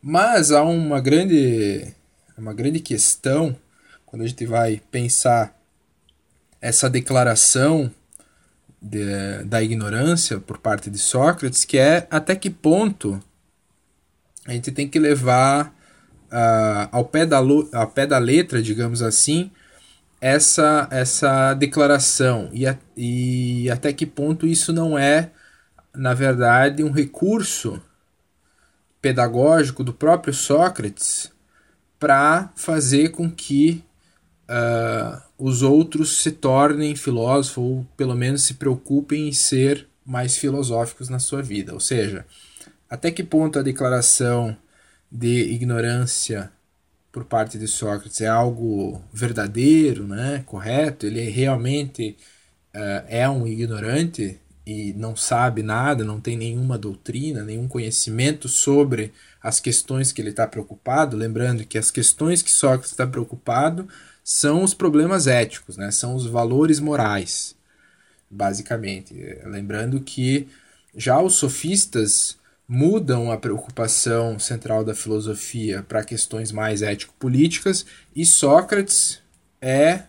Mas há uma grande, uma grande questão quando a gente vai pensar essa declaração de, da ignorância por parte de Sócrates, que é até que ponto a gente tem que levar uh, ao, pé da, ao pé da letra, digamos assim, essa, essa declaração. E, a, e até que ponto isso não é, na verdade, um recurso pedagógico do próprio Sócrates para fazer com que uh, os outros se tornem filósofos ou pelo menos se preocupem em ser mais filosóficos na sua vida. Ou seja, até que ponto a declaração de ignorância por parte de Sócrates é algo verdadeiro, né, correto? Ele realmente uh, é um ignorante e não sabe nada, não tem nenhuma doutrina, nenhum conhecimento sobre as questões que ele está preocupado. Lembrando que as questões que Sócrates está preocupado são os problemas éticos, né? são os valores morais, basicamente. Lembrando que já os sofistas mudam a preocupação central da filosofia para questões mais ético-políticas e Sócrates é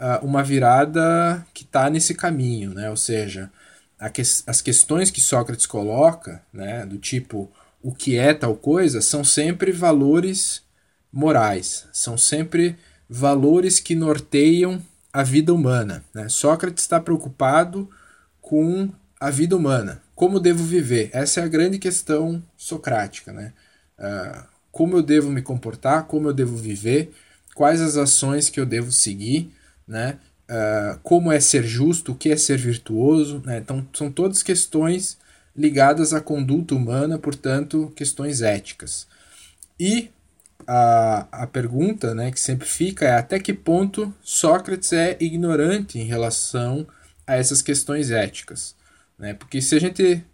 uh, uma virada que está nesse caminho, né? ou seja, que, as questões que Sócrates coloca, né, do tipo o que é tal coisa, são sempre valores morais, são sempre valores que norteiam a vida humana. Né? Sócrates está preocupado com a vida humana. Como devo viver? Essa é a grande questão socrática. Né? Uh, como eu devo me comportar? Como eu devo viver? Quais as ações que eu devo seguir? Né? Uh, como é ser justo? O que é ser virtuoso? Né? Então, são todas questões ligadas à conduta humana, portanto, questões éticas. E a, a pergunta né, que sempre fica é até que ponto Sócrates é ignorante em relação a essas questões éticas. Né? Porque se a gente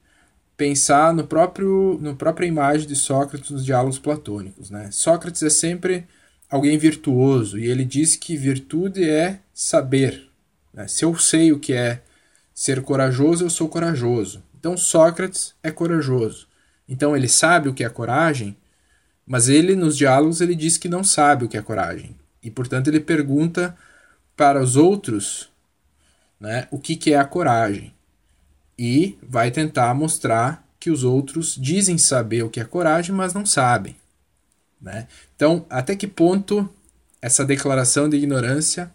pensar no próprio no própria imagem de Sócrates nos diálogos platônicos, né? Sócrates é sempre alguém virtuoso e ele diz que virtude é saber. Né? Se eu sei o que é ser corajoso, eu sou corajoso. Então Sócrates é corajoso. Então ele sabe o que é coragem, mas ele nos diálogos ele diz que não sabe o que é coragem e portanto ele pergunta para os outros, né, o que, que é a coragem e vai tentar mostrar que os outros dizem saber o que é coragem, mas não sabem. Né? Então, até que ponto essa declaração de ignorância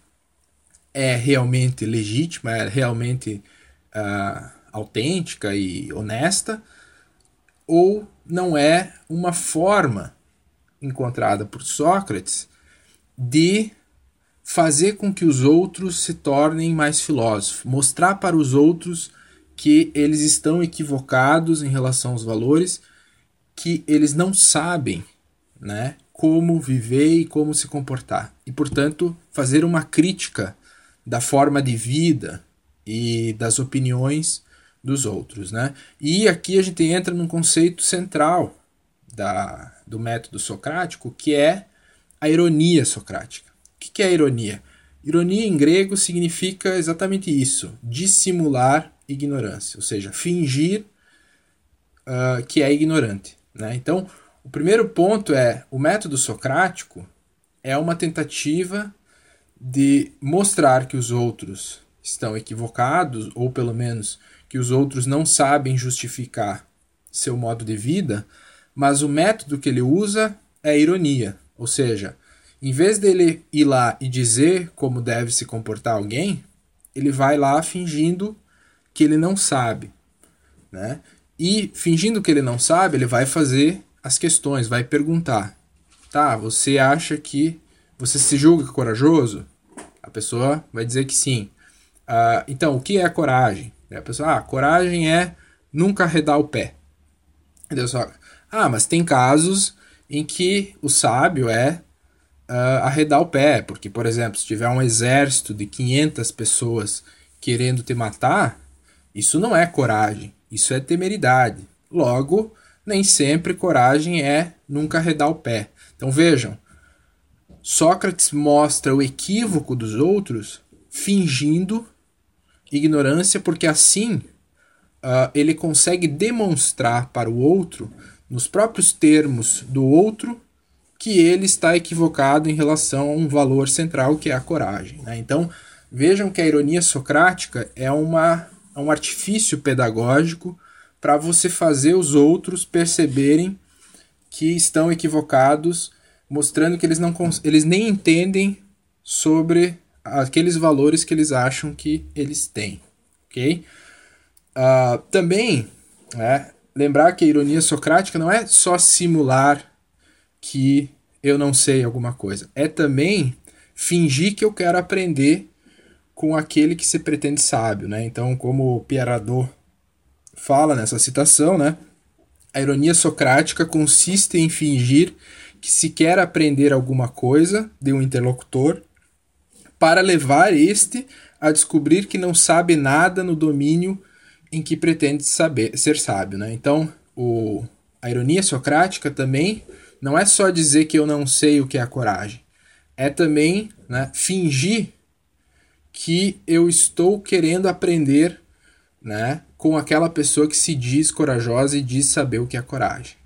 é realmente legítima, é realmente uh, autêntica e honesta, ou não é uma forma encontrada por Sócrates de fazer com que os outros se tornem mais filósofos, mostrar para os outros que eles estão equivocados em relação aos valores, que eles não sabem, né, como viver e como se comportar. E, portanto, fazer uma crítica da forma de vida e das opiniões dos outros, né? E aqui a gente entra num conceito central da, do método socrático, que é a ironia socrática. O que é ironia? Ironia em grego significa exatamente isso: dissimular ignorância, ou seja, fingir uh, que é ignorante. Né? Então, o primeiro ponto é: o método socrático é uma tentativa de mostrar que os outros estão equivocados, ou pelo menos que os outros não sabem justificar seu modo de vida, mas o método que ele usa é ironia, ou seja, em vez dele ir lá e dizer como deve se comportar alguém, ele vai lá fingindo que ele não sabe, né? E fingindo que ele não sabe, ele vai fazer as questões, vai perguntar. Tá, você acha que você se julga corajoso? A pessoa vai dizer que sim. Uh, então, o que é coragem? a pessoa, ah, coragem é nunca arredar o pé. Deus fala, ah, mas tem casos em que o sábio é uh, arredar o pé, porque, por exemplo, se tiver um exército de 500 pessoas querendo te matar, isso não é coragem, isso é temeridade. Logo, nem sempre coragem é nunca arredar o pé. Então vejam, Sócrates mostra o equívoco dos outros fingindo ignorância, porque assim uh, ele consegue demonstrar para o outro, nos próprios termos do outro, que ele está equivocado em relação a um valor central que é a coragem. Né? Então vejam que a ironia socrática é uma é um artifício pedagógico para você fazer os outros perceberem que estão equivocados, mostrando que eles, não, eles nem entendem sobre aqueles valores que eles acham que eles têm. Ok? Uh, também, né, lembrar que a ironia socrática não é só simular que eu não sei alguma coisa, é também fingir que eu quero aprender com aquele que se pretende sábio, né? Então, como Pieradot fala nessa citação, né? A ironia socrática consiste em fingir que se quer aprender alguma coisa de um interlocutor para levar este a descobrir que não sabe nada no domínio em que pretende saber ser sábio, né? Então, o, a ironia socrática também não é só dizer que eu não sei o que é a coragem, é também né, fingir que eu estou querendo aprender né, com aquela pessoa que se diz corajosa e diz saber o que é coragem.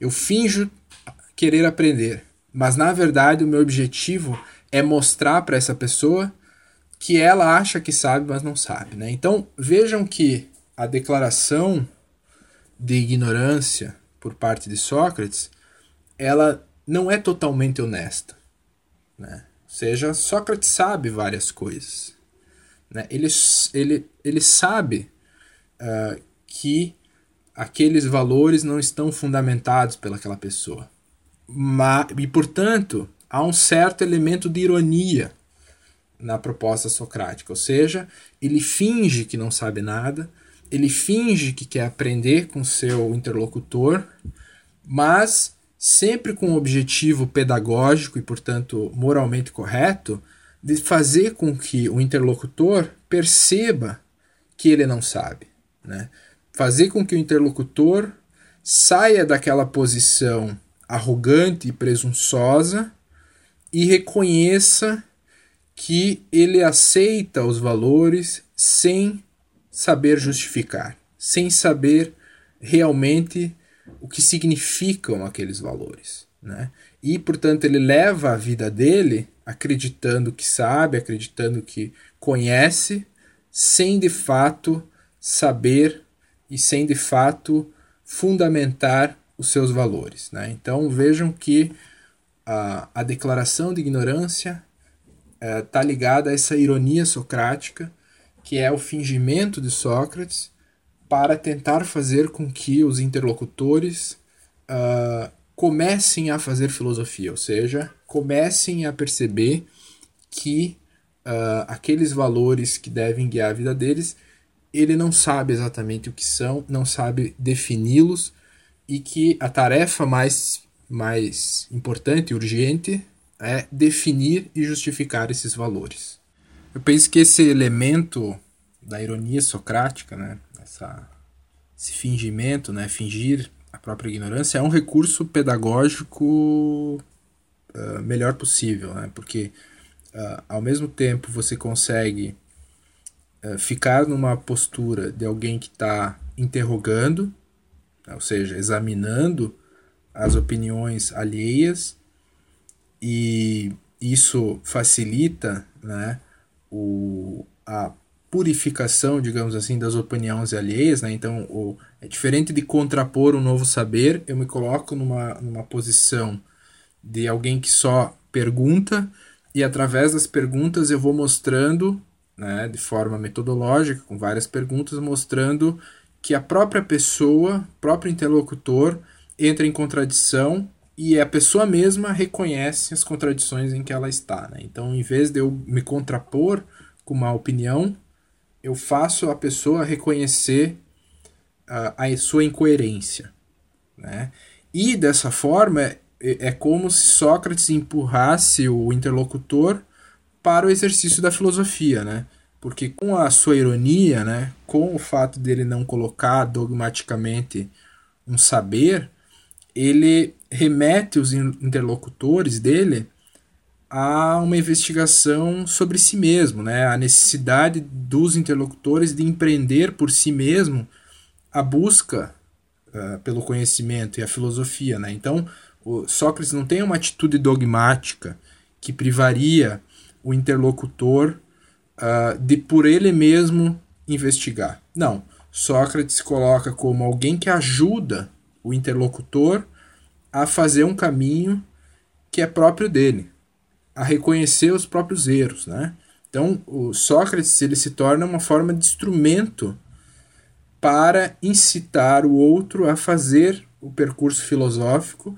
Eu finjo querer aprender, mas na verdade o meu objetivo é mostrar para essa pessoa que ela acha que sabe, mas não sabe. Né? Então vejam que a declaração de ignorância por parte de Sócrates, ela não é totalmente honesta. Né? Ou seja, Sócrates sabe várias coisas. Né? Ele, ele, ele sabe uh, que aqueles valores não estão fundamentados pelaquela pessoa. Mas, e, portanto, há um certo elemento de ironia na proposta socrática, ou seja, ele finge que não sabe nada, ele finge que quer aprender com seu interlocutor, mas sempre com o objetivo pedagógico e, portanto, moralmente correto de fazer com que o interlocutor perceba que ele não sabe. Né? Fazer com que o interlocutor saia daquela posição arrogante e presunçosa e reconheça que ele aceita os valores sem saber justificar, sem saber realmente o que significam aqueles valores. Né? E, portanto, ele leva a vida dele acreditando que sabe, acreditando que conhece, sem de fato saber e sem de fato fundamentar os seus valores. Né? Então vejam que a, a declaração de ignorância está é, ligada a essa ironia socrática, que é o fingimento de Sócrates para tentar fazer com que os interlocutores uh, comecem a fazer filosofia, ou seja, comecem a perceber que uh, aqueles valores que devem guiar a vida deles, ele não sabe exatamente o que são, não sabe defini-los e que a tarefa mais, mais importante e urgente é definir e justificar esses valores. Eu penso que esse elemento da ironia socrática, né, essa, esse fingimento, né, fingir a própria ignorância é um recurso pedagógico uh, melhor possível, né? porque uh, ao mesmo tempo você consegue uh, ficar numa postura de alguém que está interrogando, né? ou seja, examinando as opiniões alheias, e isso facilita né, o, a purificação, digamos assim, das opiniões alheias, né? Então, o, é diferente de contrapor um novo saber, eu me coloco numa, numa posição de alguém que só pergunta e através das perguntas eu vou mostrando, né, de forma metodológica, com várias perguntas, mostrando que a própria pessoa, próprio interlocutor, entra em contradição e a pessoa mesma reconhece as contradições em que ela está. Né? Então, em vez de eu me contrapor com uma opinião, eu faço a pessoa reconhecer uh, a sua incoerência. Né? E dessa forma, é, é como se Sócrates empurrasse o interlocutor para o exercício da filosofia, né? Porque com a sua ironia, né, com o fato dele não colocar dogmaticamente um saber, ele remete os interlocutores dele a uma investigação sobre si mesmo, né? a necessidade dos interlocutores de empreender por si mesmo a busca uh, pelo conhecimento e a filosofia. Né? Então, Sócrates não tem uma atitude dogmática que privaria o interlocutor uh, de por ele mesmo investigar. Não. Sócrates coloca como alguém que ajuda o interlocutor a fazer um caminho que é próprio dele, a reconhecer os próprios erros, né? Então, o Sócrates ele se torna uma forma de instrumento para incitar o outro a fazer o percurso filosófico,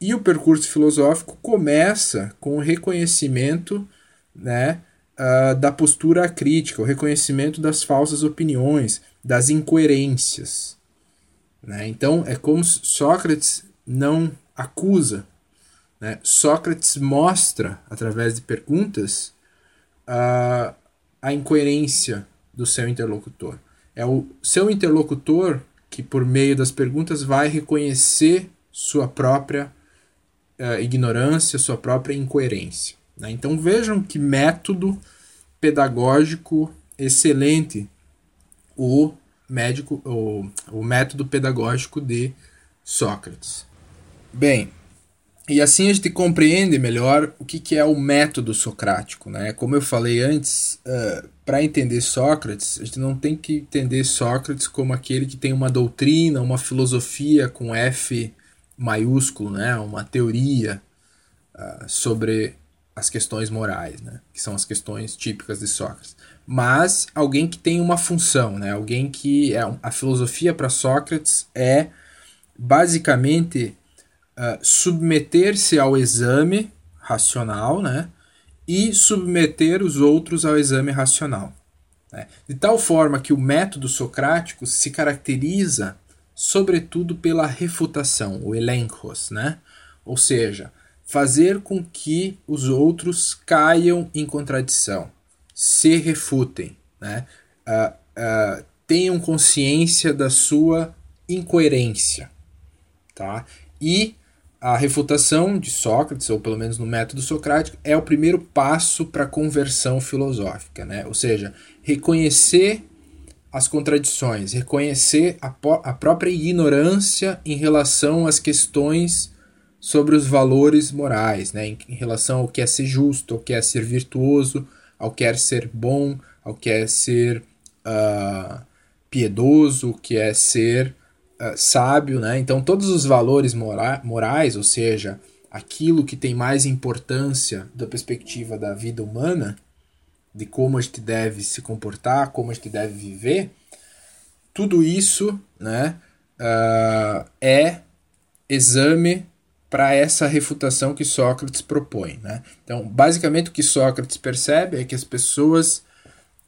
e o percurso filosófico começa com o reconhecimento né, uh, da postura crítica, o reconhecimento das falsas opiniões, das incoerências. Né? Então, é como Sócrates não acusa, né? Sócrates mostra, através de perguntas, a, a incoerência do seu interlocutor. É o seu interlocutor que, por meio das perguntas, vai reconhecer sua própria uh, ignorância, sua própria incoerência. Né? Então vejam que método pedagógico excelente o médico o, o método pedagógico de Sócrates. Bem, e assim a gente compreende melhor o que, que é o método socrático. Né? Como eu falei antes, uh, para entender Sócrates, a gente não tem que entender Sócrates como aquele que tem uma doutrina, uma filosofia com F maiúsculo, né? uma teoria uh, sobre as questões morais, né? que são as questões típicas de Sócrates. Mas alguém que tem uma função, né? alguém que. É, a filosofia para Sócrates é basicamente uh, submeter-se ao exame racional, né? E submeter os outros ao exame racional. Né? De tal forma que o método socrático se caracteriza, sobretudo, pela refutação, o elencos, né? Ou seja, fazer com que os outros caiam em contradição, se refutem, né? Uh, uh, tenham consciência da sua incoerência. Tá? E a refutação de Sócrates, ou pelo menos no método socrático, é o primeiro passo para a conversão filosófica, né? ou seja, reconhecer as contradições, reconhecer a, a própria ignorância em relação às questões sobre os valores morais, né? em, em relação ao que é ser justo, ao que é ser virtuoso, ao que é ser bom, ao que é ser uh, piedoso, o que é ser uh, sábio, né? Então todos os valores mora morais, ou seja, aquilo que tem mais importância da perspectiva da vida humana, de como a gente deve se comportar, como a gente deve viver, tudo isso, né, uh, é exame para essa refutação que Sócrates propõe, né? Então, basicamente o que Sócrates percebe é que as pessoas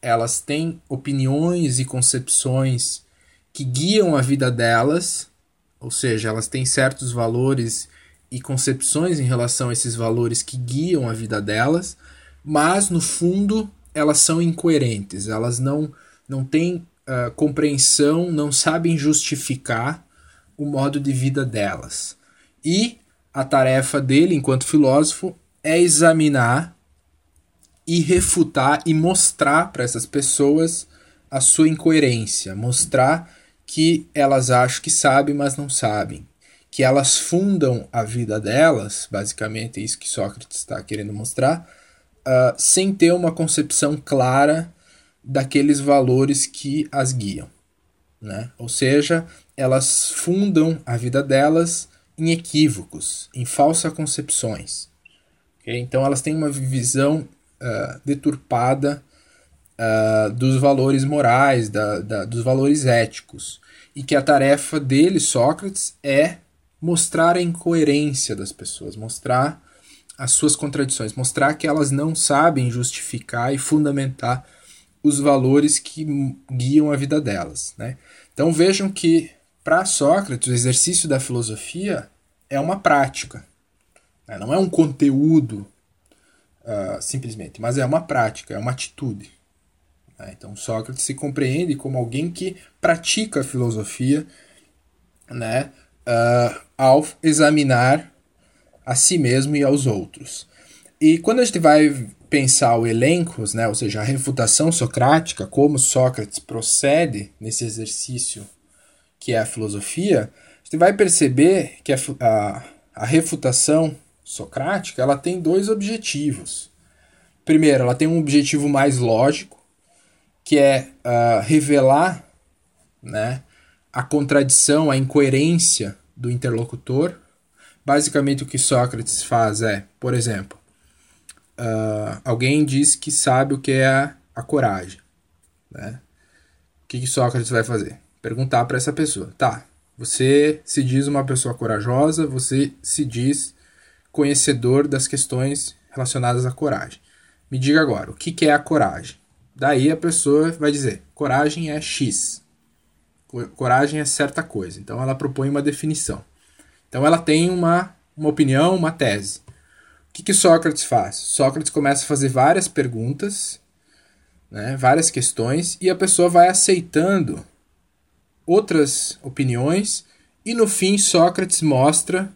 elas têm opiniões e concepções que guiam a vida delas, ou seja, elas têm certos valores e concepções em relação a esses valores que guiam a vida delas, mas no fundo elas são incoerentes, elas não, não têm uh, compreensão, não sabem justificar o modo de vida delas. E a tarefa dele, enquanto filósofo, é examinar e refutar e mostrar para essas pessoas a sua incoerência, mostrar que elas acham que sabem, mas não sabem. Que elas fundam a vida delas, basicamente é isso que Sócrates está querendo mostrar, uh, sem ter uma concepção clara daqueles valores que as guiam. Né? Ou seja, elas fundam a vida delas em equívocos, em falsas concepções. Okay? Então elas têm uma visão uh, deturpada uh, dos valores morais, da, da, dos valores éticos. E que a tarefa dele, Sócrates, é mostrar a incoerência das pessoas, mostrar as suas contradições, mostrar que elas não sabem justificar e fundamentar os valores que guiam a vida delas. Né? Então vejam que, para Sócrates, o exercício da filosofia é uma prática, né? não é um conteúdo uh, simplesmente, mas é uma prática, é uma atitude. Né? Então Sócrates se compreende como alguém que pratica a filosofia né, uh, ao examinar a si mesmo e aos outros. E quando a gente vai pensar o elencos, né, ou seja, a refutação socrática, como Sócrates procede nesse exercício que é a filosofia, a gente vai perceber que a, a, a refutação socrática ela tem dois objetivos. Primeiro, ela tem um objetivo mais lógico, que é uh, revelar né, a contradição, a incoerência do interlocutor, Basicamente, o que Sócrates faz é, por exemplo, uh, alguém diz que sabe o que é a, a coragem. Né? O que, que Sócrates vai fazer? Perguntar para essa pessoa: tá, você se diz uma pessoa corajosa, você se diz conhecedor das questões relacionadas à coragem. Me diga agora, o que, que é a coragem? Daí a pessoa vai dizer: coragem é X. Coragem é certa coisa. Então ela propõe uma definição. Então ela tem uma, uma opinião, uma tese. O que, que Sócrates faz? Sócrates começa a fazer várias perguntas, né, várias questões, e a pessoa vai aceitando outras opiniões, e no fim Sócrates mostra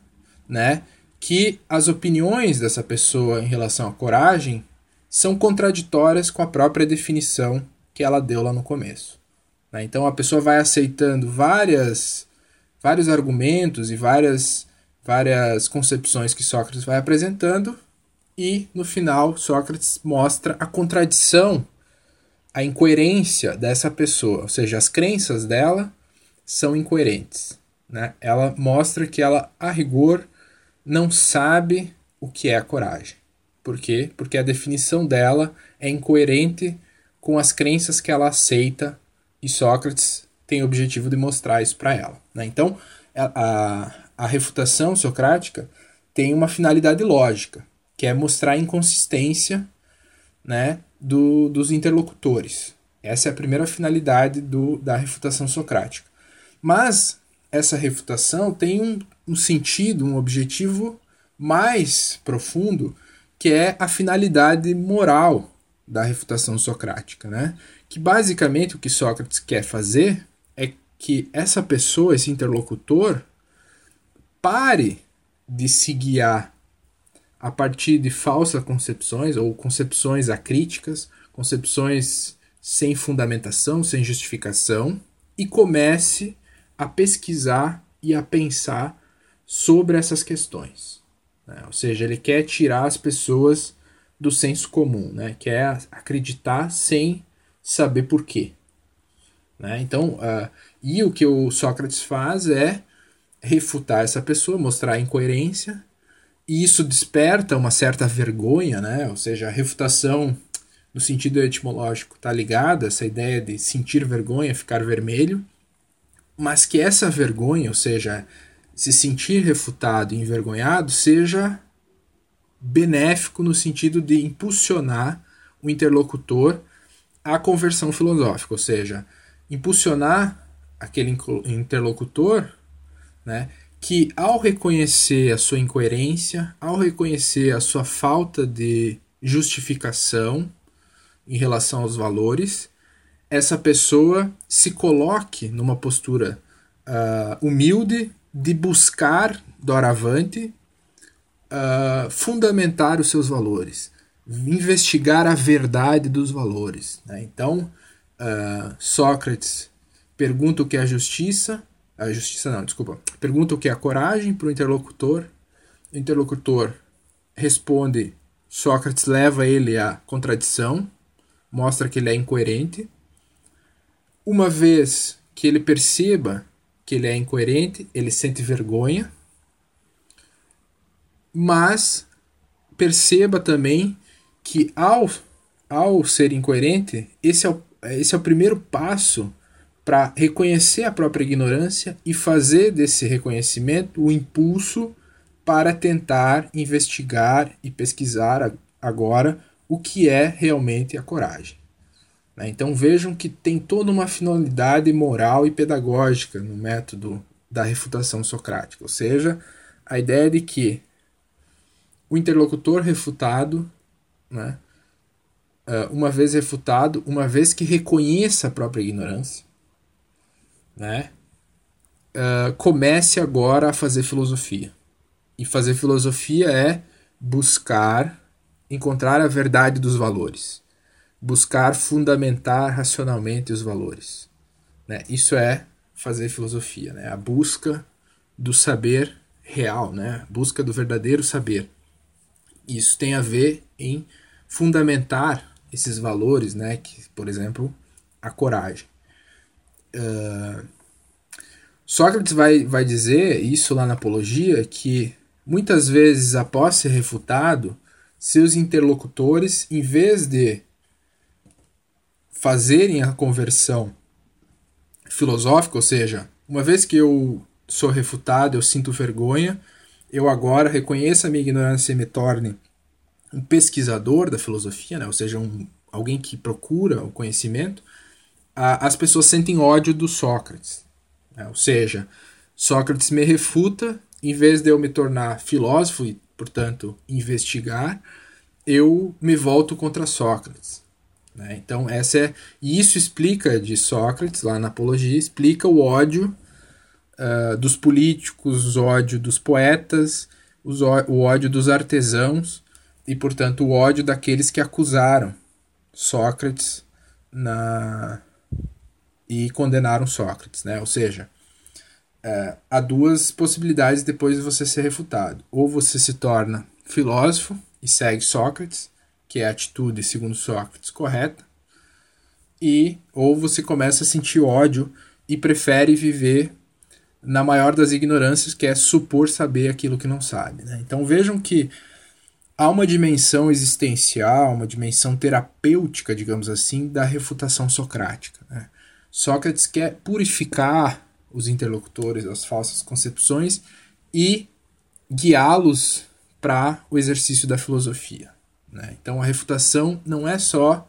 né, que as opiniões dessa pessoa em relação à coragem são contraditórias com a própria definição que ela deu lá no começo. Né? Então a pessoa vai aceitando várias, vários argumentos e várias, várias concepções que Sócrates vai apresentando, e no final Sócrates mostra a contradição, a incoerência dessa pessoa, ou seja, as crenças dela são incoerentes. Né? Ela mostra que ela, a rigor, não sabe o que é a coragem. Por quê? Porque a definição dela é incoerente com as crenças que ela aceita e Sócrates tem o objetivo de mostrar isso para ela. Né? Então, a, a refutação socrática tem uma finalidade lógica, que é mostrar a inconsistência né, do, dos interlocutores. Essa é a primeira finalidade do, da refutação socrática. Mas essa refutação tem um, um sentido, um objetivo mais profundo, que é a finalidade moral da refutação socrática, né? Que basicamente o que Sócrates quer fazer é que essa pessoa, esse interlocutor, pare de se guiar a partir de falsas concepções ou concepções acríticas, concepções sem fundamentação, sem justificação, e comece a pesquisar e a pensar sobre essas questões. Né? Ou seja, ele quer tirar as pessoas do senso comum, né? quer acreditar sem saber por quê. Né? Então, uh, e o que o Sócrates faz é refutar essa pessoa, mostrar a incoerência, e isso desperta uma certa vergonha, né? ou seja, a refutação no sentido etimológico está ligada essa ideia de sentir vergonha, ficar vermelho, mas que essa vergonha, ou seja, se sentir refutado e envergonhado, seja benéfico no sentido de impulsionar o interlocutor à conversão filosófica, ou seja, impulsionar aquele interlocutor, né, que ao reconhecer a sua incoerência, ao reconhecer a sua falta de justificação em relação aos valores, essa pessoa se coloque numa postura uh, humilde de buscar doravante uh, fundamentar os seus valores, investigar a verdade dos valores. Né? Então, uh, Sócrates pergunta o que é a justiça, a justiça não, desculpa, pergunta o que é a coragem para o interlocutor, o interlocutor responde, Sócrates leva ele à contradição, mostra que ele é incoerente. Uma vez que ele perceba que ele é incoerente, ele sente vergonha, mas perceba também que ao, ao ser incoerente, esse é o, esse é o primeiro passo para reconhecer a própria ignorância e fazer desse reconhecimento o impulso para tentar investigar e pesquisar agora o que é realmente a coragem. Né? Então vejam que tem toda uma finalidade moral e pedagógica no método da refutação socrática, ou seja, a ideia de que o interlocutor refutado, né, eh, uma vez refutado, uma vez que reconheça a própria ignorância, né, eh, comece agora a fazer filosofia. E fazer filosofia é buscar encontrar a verdade dos valores buscar fundamentar racionalmente os valores. Né? Isso é fazer filosofia, né? a busca do saber real, né? a busca do verdadeiro saber. Isso tem a ver em fundamentar esses valores, né? que, por exemplo, a coragem. Uh, Sócrates vai, vai dizer isso lá na Apologia que muitas vezes após ser refutado, seus interlocutores, em vez de fazerem a conversão filosófica, ou seja, uma vez que eu sou refutado, eu sinto vergonha, eu agora reconheço a minha ignorância e me torne um pesquisador da filosofia, né? ou seja, um, alguém que procura o conhecimento, a, as pessoas sentem ódio do Sócrates. Né? Ou seja, Sócrates me refuta, em vez de eu me tornar filósofo e, portanto, investigar, eu me volto contra Sócrates. Né? Então, essa é. E isso explica de Sócrates, lá na Apologia, explica o ódio uh, dos políticos, o ódio dos poetas, os, o ódio dos artesãos e, portanto, o ódio daqueles que acusaram Sócrates na e condenaram Sócrates, né? Ou seja, é, há duas possibilidades depois de você ser refutado. Ou você se torna filósofo e segue Sócrates, que é a atitude, segundo Sócrates, correta, e ou você começa a sentir ódio e prefere viver na maior das ignorâncias, que é supor saber aquilo que não sabe. Né? Então vejam que há uma dimensão existencial, uma dimensão terapêutica, digamos assim, da refutação socrática. Né? Sócrates quer purificar os interlocutores das falsas concepções e guiá-los para o exercício da filosofia. Né? Então a refutação não é só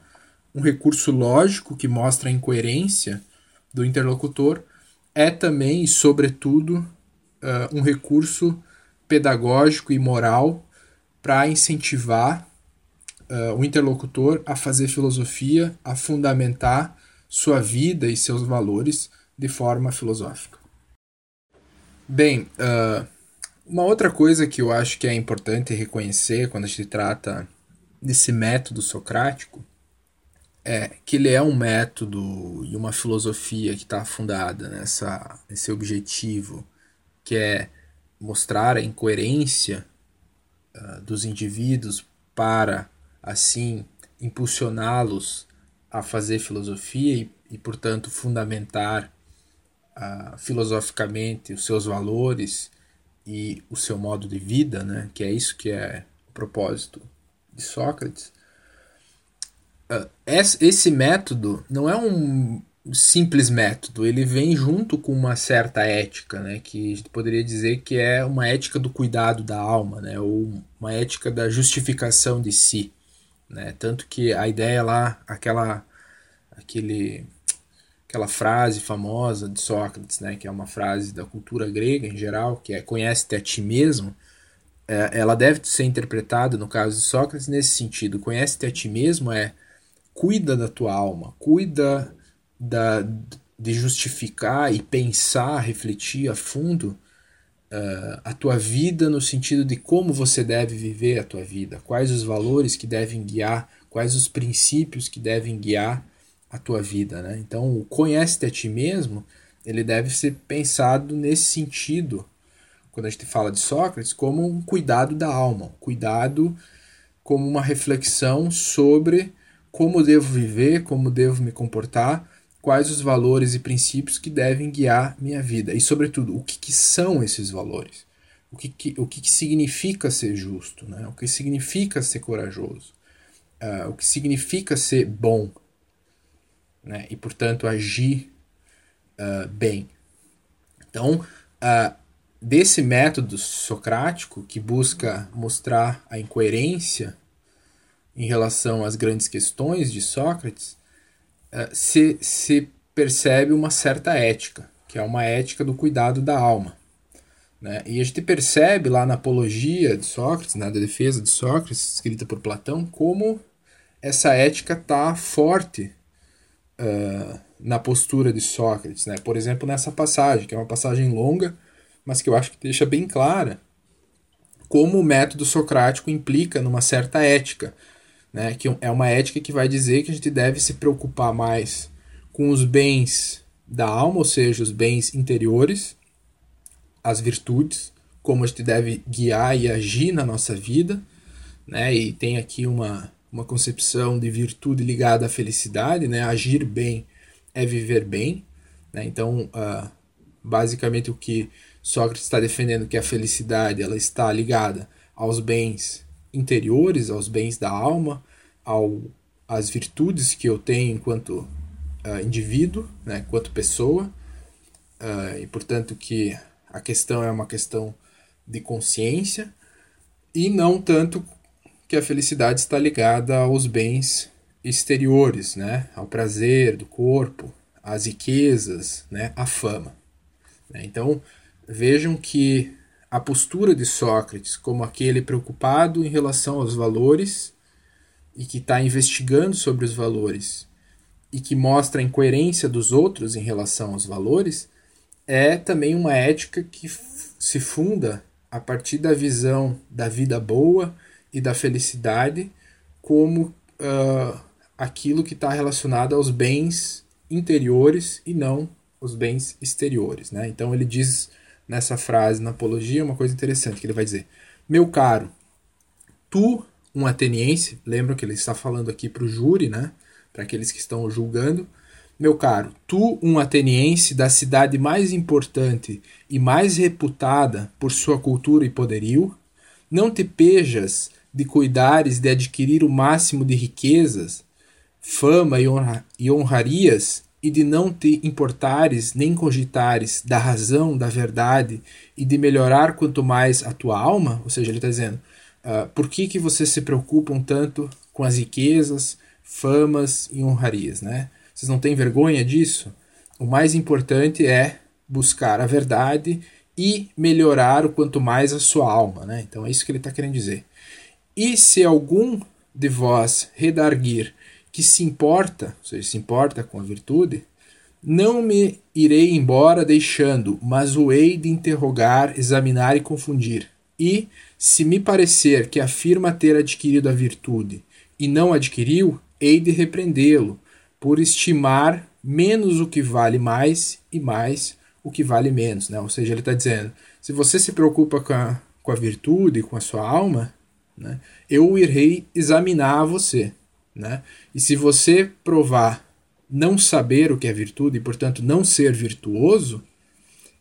um recurso lógico que mostra a incoerência do interlocutor, é também e sobretudo uh, um recurso pedagógico e moral para incentivar uh, o interlocutor a fazer filosofia, a fundamentar sua vida e seus valores de forma filosófica. Bem, uh, uma outra coisa que eu acho que é importante reconhecer quando a gente trata desse método socrático é que ele é um método e uma filosofia que está fundada nessa, nesse objetivo que é mostrar a incoerência uh, dos indivíduos para, assim, impulsioná-los a fazer filosofia e, e portanto, fundamentar uh, filosoficamente os seus valores e o seu modo de vida, né? que é isso que é o propósito de Sócrates. Uh, esse método não é um simples método, ele vem junto com uma certa ética, né, que a gente poderia dizer que é uma ética do cuidado da alma, né, ou uma ética da justificação de si, né, tanto que a ideia lá, aquela, aquele, aquela frase famosa de Sócrates, né, que é uma frase da cultura grega em geral, que é conhece-te a ti mesmo, ela deve ser interpretada no caso de Sócrates nesse sentido, conhece-te a ti mesmo é cuida da tua alma, cuida da, de justificar e pensar, refletir a fundo uh, a tua vida no sentido de como você deve viver a tua vida, quais os valores que devem guiar, quais os princípios que devem guiar a tua vida. Né? Então, o conhece-te a ti mesmo, ele deve ser pensado nesse sentido, quando a gente fala de Sócrates, como um cuidado da alma, um cuidado como uma reflexão sobre como devo viver, como devo me comportar, quais os valores e princípios que devem guiar minha vida e, sobretudo, o que, que são esses valores, o que, que o que, que, significa ser justo, né? o que significa ser corajoso, uh, o que significa ser bom né? e, portanto, agir uh, bem. Então, uh, desse método socrático que busca mostrar a incoerência em relação às grandes questões de Sócrates, eh, se, se percebe uma certa ética, que é uma ética do cuidado da alma. Né? E a gente percebe lá na Apologia de Sócrates, na defesa de Sócrates, escrita por Platão, como essa ética está forte uh, na postura de Sócrates. Né? Por exemplo, nessa passagem, que é uma passagem longa, mas que eu acho que deixa bem clara como o método socrático implica numa certa ética né? Que é uma ética que vai dizer que a gente deve se preocupar mais com os bens da alma, ou seja, os bens interiores, as virtudes, como a gente deve guiar e agir na nossa vida, né? E tem aqui uma uma concepção de virtude ligada à felicidade, né? Agir bem é viver bem, né? Então, uh, basicamente o que Sócrates está defendendo que a felicidade ela está ligada aos bens interiores, aos bens da alma, ao, às virtudes que eu tenho enquanto uh, indivíduo, né, enquanto pessoa, uh, e portanto que a questão é uma questão de consciência, e não tanto que a felicidade está ligada aos bens exteriores, né, ao prazer do corpo, às riquezas, né, à fama. Né. Então, vejam que a postura de Sócrates como aquele preocupado em relação aos valores e que está investigando sobre os valores e que mostra a incoerência dos outros em relação aos valores, é também uma ética que se funda a partir da visão da vida boa e da felicidade como uh, aquilo que está relacionado aos bens interiores e não os bens exteriores. Né? Então ele diz nessa frase na Apologia uma coisa interessante que ele vai dizer: Meu caro, tu, um ateniense, lembra que ele está falando aqui para o júri, né? para aqueles que estão julgando. Meu caro, tu, um ateniense da cidade mais importante e mais reputada por sua cultura e poderio, não te pejas de cuidares de adquirir o máximo de riquezas, fama e, honra, e honrarias, e de não te importares nem cogitares da razão, da verdade e de melhorar quanto mais a tua alma, ou seja, ele está dizendo, uh, por que, que vocês se preocupam tanto com as riquezas, famas e honrarias, né? Vocês não têm vergonha disso? O mais importante é buscar a verdade e melhorar o quanto mais a sua alma, né? Então é isso que ele está querendo dizer. E se algum de vós redarguir que se importa, ou seja, se importa com a virtude, não me irei embora deixando, mas o hei de interrogar, examinar e confundir. E, se me parecer que afirma ter adquirido a virtude e não adquiriu, hei de repreendê-lo, por estimar menos o que vale mais e mais o que vale menos. Né? Ou seja, ele está dizendo: se você se preocupa com a, com a virtude, com a sua alma, né, eu irei examinar você. Né? E se você provar não saber o que é virtude e, portanto, não ser virtuoso,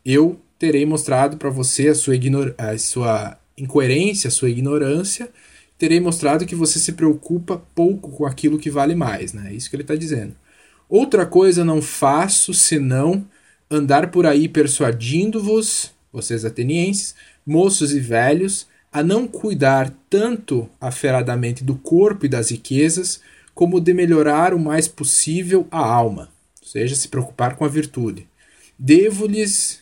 eu terei mostrado para você a sua, a sua incoerência, a sua ignorância, terei mostrado que você se preocupa pouco com aquilo que vale mais. Né? É isso que ele está dizendo. Outra coisa não faço senão andar por aí persuadindo-vos, vocês atenienses, moços e velhos, a não cuidar tanto aferradamente do corpo e das riquezas, como de melhorar o mais possível a alma, ou seja, se preocupar com a virtude. Devo-lhes,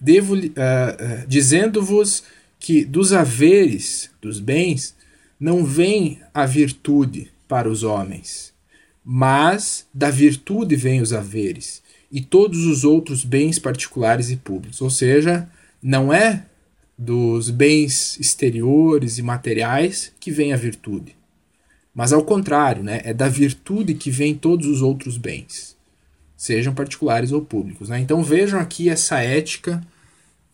devo, uh, uh, dizendo-vos que dos haveres, dos bens, não vem a virtude para os homens, mas da virtude vêm os haveres e todos os outros bens particulares e públicos. Ou seja, não é dos bens exteriores e materiais que vem a virtude. Mas ao contrário, né, é da virtude que vem todos os outros bens, sejam particulares ou públicos. Né? Então vejam aqui essa ética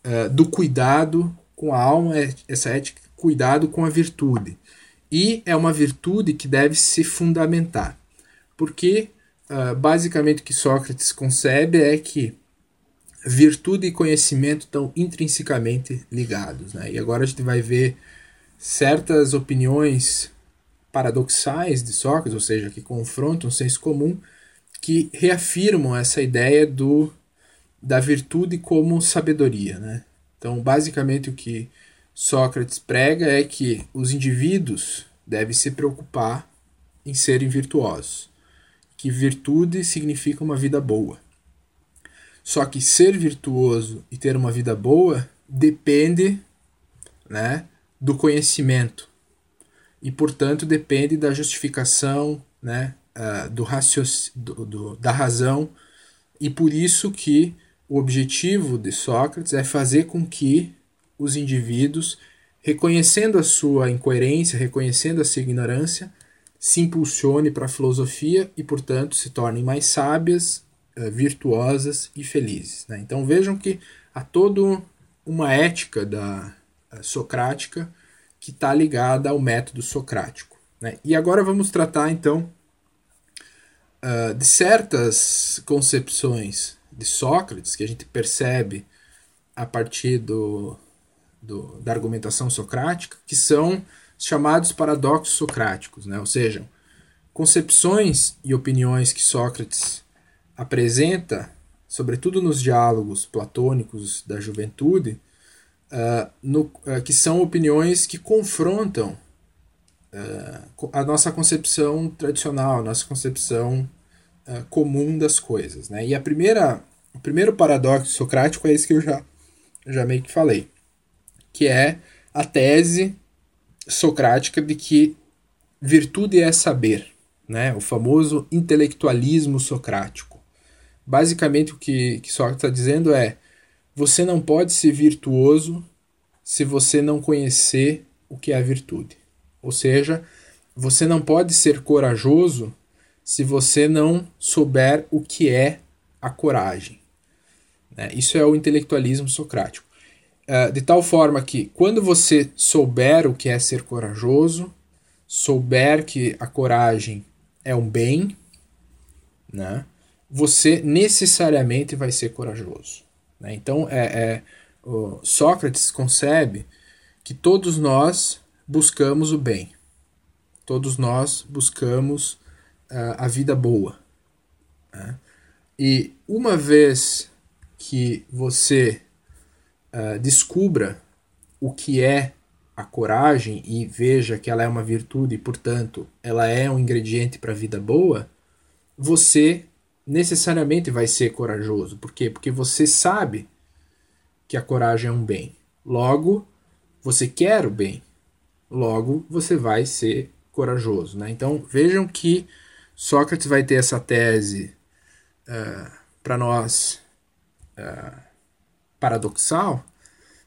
uh, do cuidado com a alma, é, essa ética cuidado com a virtude. E é uma virtude que deve se fundamentar. Porque uh, basicamente o que Sócrates concebe é que virtude e conhecimento estão intrinsecamente ligados. Né? E agora a gente vai ver certas opiniões paradoxais de Sócrates, ou seja, que confrontam o senso comum, que reafirmam essa ideia do, da virtude como sabedoria. Né? Então, basicamente, o que Sócrates prega é que os indivíduos devem se preocupar em serem virtuosos, que virtude significa uma vida boa. Só que ser virtuoso e ter uma vida boa depende né, do conhecimento. E, portanto, depende da justificação, né, uh, do, do, do, da razão. E por isso que o objetivo de Sócrates é fazer com que os indivíduos, reconhecendo a sua incoerência, reconhecendo a sua ignorância, se impulsione para a filosofia e, portanto, se tornem mais sábias, uh, virtuosas e felizes. Né? Então vejam que há toda uma ética da uh, socrática que está ligada ao método socrático. Né? E agora vamos tratar então uh, de certas concepções de Sócrates que a gente percebe a partir do, do, da argumentação socrática, que são chamados paradoxos socráticos, né? ou seja, concepções e opiniões que Sócrates apresenta, sobretudo nos diálogos platônicos da juventude, uh, no, uh, que são opiniões que confrontam uh, a nossa concepção tradicional, a nossa concepção comum das coisas. Né? E a primeira, o primeiro paradoxo socrático é esse que eu já, já meio que falei, que é a tese socrática de que virtude é saber, né? o famoso intelectualismo socrático. Basicamente, o que, que Sócrates está dizendo é: você não pode ser virtuoso se você não conhecer o que é a virtude. Ou seja, você não pode ser corajoso se você não souber o que é a coragem. Né? Isso é o intelectualismo socrático. Uh, de tal forma que, quando você souber o que é ser corajoso, souber que a coragem é um bem, né, você necessariamente vai ser corajoso. Né? Então, é, é Sócrates concebe que todos nós buscamos o bem, todos nós buscamos uh, a vida boa. Né? E uma vez que você uh, descubra o que é a coragem e veja que ela é uma virtude e, portanto, ela é um ingrediente para a vida boa, você necessariamente vai ser corajoso. Por quê? Porque você sabe que a coragem é um bem. Logo, você quer o bem. Logo, você vai ser corajoso. Né? Então, vejam que Sócrates vai ter essa tese uh, eh, para nós uh, paradoxal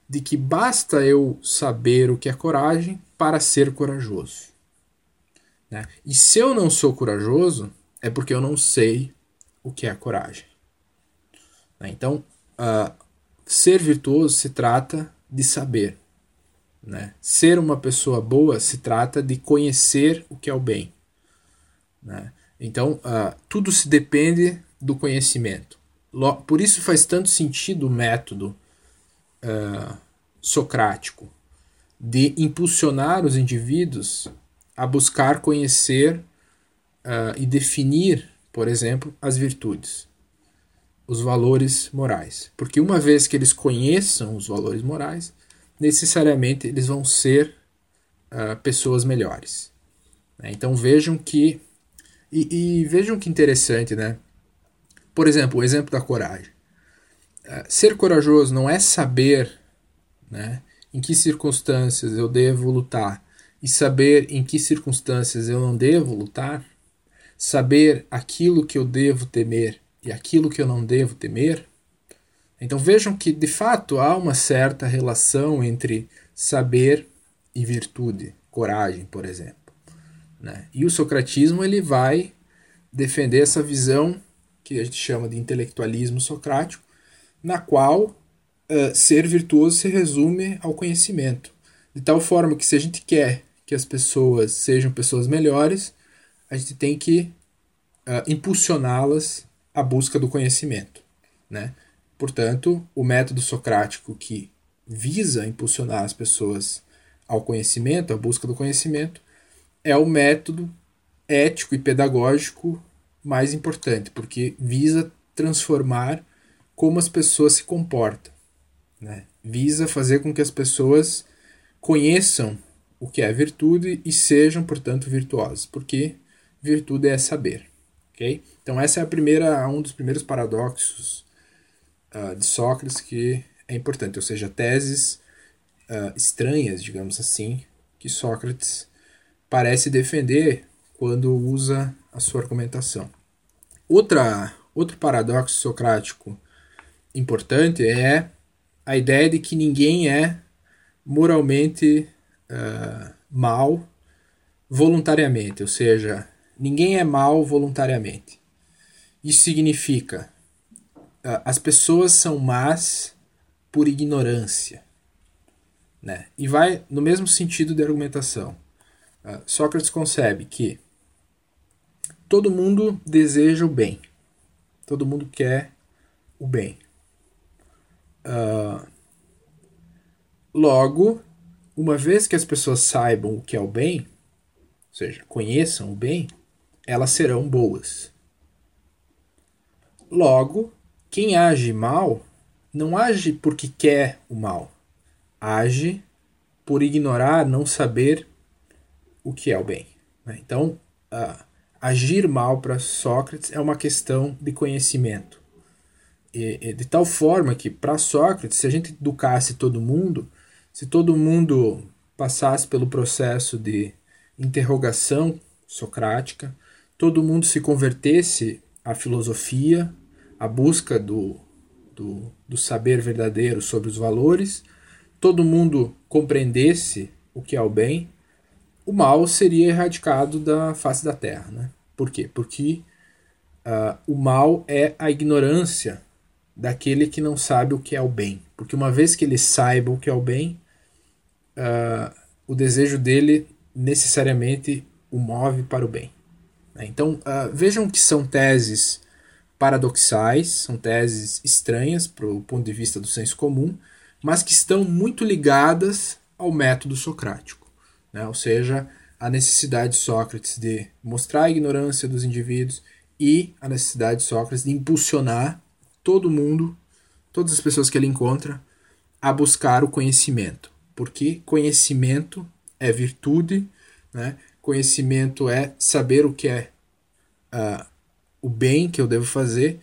de que basta eu saber o que é coragem para ser corajoso. Né? E se eu não sou corajoso, é porque eu não sei o que é coragem. Né? Então, uh, ser virtuoso se trata de saber. Né? Ser uma pessoa boa se trata de conhecer o que é o bem. Né? Então, uh, tudo se depende do conhecimento. Por isso faz tanto sentido o método uh, socrático de impulsionar os indivíduos a buscar conhecer uh, e definir, por exemplo, as virtudes, os valores morais. Porque uma vez que eles conheçam os valores morais, necessariamente eles vão ser uh, pessoas melhores. Né? Então vejam que. E, e, vejam que interessante, né? Por exemplo, o exemplo da coragem. Uh, ser corajoso não é saber né, em que circunstâncias eu devo lutar e saber em que circunstâncias eu não devo lutar, saber aquilo que eu devo temer e aquilo que eu não devo temer. Então vejam que de fato há uma certa relação entre saber e virtude, coragem, por exemplo. Né? E o socratismo ele vai defender essa visão que a gente chama de intelectualismo socrático, na qual uh, ser virtuoso se resume ao conhecimento. De tal forma que se a gente quer que as pessoas sejam pessoas melhores, a gente tem que uh, impulsioná-las à busca do conhecimento. Né? Portanto, o método socrático que visa impulsionar as pessoas ao conhecimento, à busca do conhecimento, é o método ético e pedagógico mais importante, porque visa transformar como as pessoas se comportam. Né? Visa fazer com que as pessoas conheçam o que é virtude e sejam, portanto, virtuosas, porque virtude é saber. Okay? Então essa é a primeira, um dos primeiros paradoxos uh, de Sócrates que é importante, ou seja, teses uh, estranhas, digamos assim, que Sócrates parece defender quando usa a sua argumentação. Outra, outro paradoxo socrático importante é a ideia de que ninguém é moralmente uh, mal voluntariamente, ou seja, ninguém é mal voluntariamente. Isso significa as pessoas são más por ignorância, né? E vai no mesmo sentido de argumentação. Uh, Sócrates concebe que todo mundo deseja o bem, todo mundo quer o bem. Uh, Logo, uma vez que as pessoas saibam o que é o bem, ou seja, conheçam o bem, elas serão boas. Logo, quem age mal não age porque quer o mal, age por ignorar, não saber o que é o bem. Né? Então, uh, agir mal para Sócrates é uma questão de conhecimento. E, e de tal forma que, para Sócrates, se a gente educasse todo mundo, se todo mundo passasse pelo processo de interrogação socrática, todo mundo se convertesse à filosofia, à busca do, do, do saber verdadeiro sobre os valores, todo mundo compreendesse o que é o bem, o mal seria erradicado da face da terra. Né? Por quê? Porque uh, o mal é a ignorância daquele que não sabe o que é o bem. Porque uma vez que ele saiba o que é o bem, uh, o desejo dele necessariamente o move para o bem. Né? Então uh, vejam que são teses paradoxais, são teses estranhas para o ponto de vista do senso comum, mas que estão muito ligadas ao método socrático, né? ou seja, a necessidade de Sócrates de mostrar a ignorância dos indivíduos e a necessidade de Sócrates de impulsionar todo mundo, todas as pessoas que ele encontra, a buscar o conhecimento, porque conhecimento é virtude, né? Conhecimento é saber o que é uh, o bem que eu devo fazer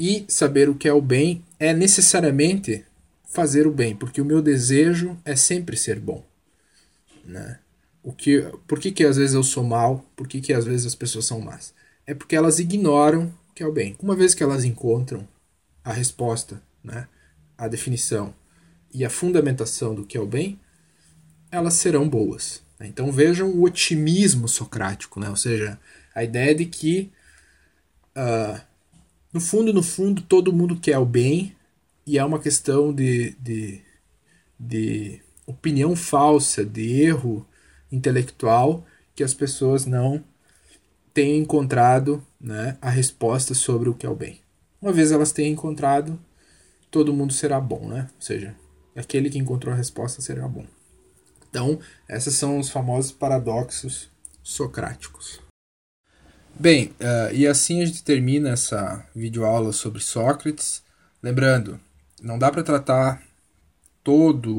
e saber o que é o bem é necessariamente fazer o bem, porque o meu desejo é sempre ser bom, né? O que, por que, que às vezes eu sou mal? Por que, que às vezes as pessoas são más? É porque elas ignoram o que é o bem. Uma vez que elas encontram a resposta, né, a definição e a fundamentação do que é o bem, elas serão boas. Né? Então vejam o otimismo socrático, né? ou seja, a ideia de que uh, no fundo, no fundo, todo mundo quer o bem e é uma questão de, de, de opinião falsa, de erro intelectual que as pessoas não têm encontrado né, a resposta sobre o que é o bem. Uma vez elas tenham encontrado, todo mundo será bom, né? Ou seja, aquele que encontrou a resposta será bom. Então, esses são os famosos paradoxos socráticos. Bem, uh, e assim a gente termina essa videoaula sobre Sócrates. Lembrando, não dá para tratar todos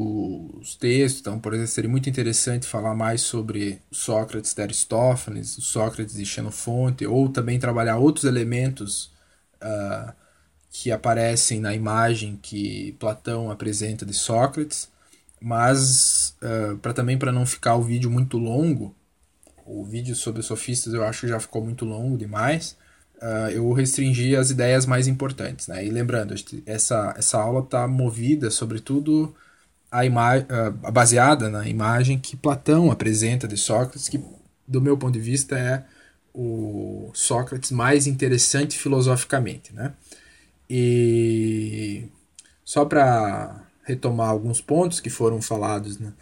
os textos, então, por exemplo, seria muito interessante falar mais sobre Sócrates de Aristófanes, Sócrates de Xenofonte, ou também trabalhar outros elementos uh, que aparecem na imagem que Platão apresenta de Sócrates, mas uh, para também para não ficar o vídeo muito longo, o vídeo sobre sofistas eu acho que já ficou muito longo demais. Uh, eu restringi as ideias mais importantes. Né? E lembrando, essa, essa aula está movida, sobretudo, a uh, baseada na imagem que Platão apresenta de Sócrates, que, do meu ponto de vista, é o Sócrates mais interessante filosoficamente. Né? E só para retomar alguns pontos que foram falados na,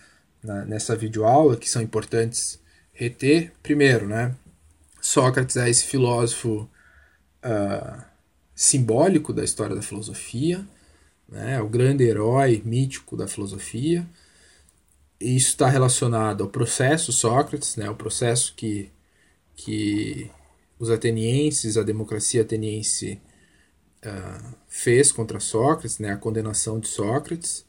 na, nessa videoaula, que são importantes reter. Primeiro, né, Sócrates é esse filósofo uh, simbólico da história da filosofia, né, o grande herói mítico da filosofia. Isso está relacionado ao processo Sócrates, né, o processo que, que os atenienses, a democracia ateniense uh, fez contra Sócrates, né, a condenação de Sócrates.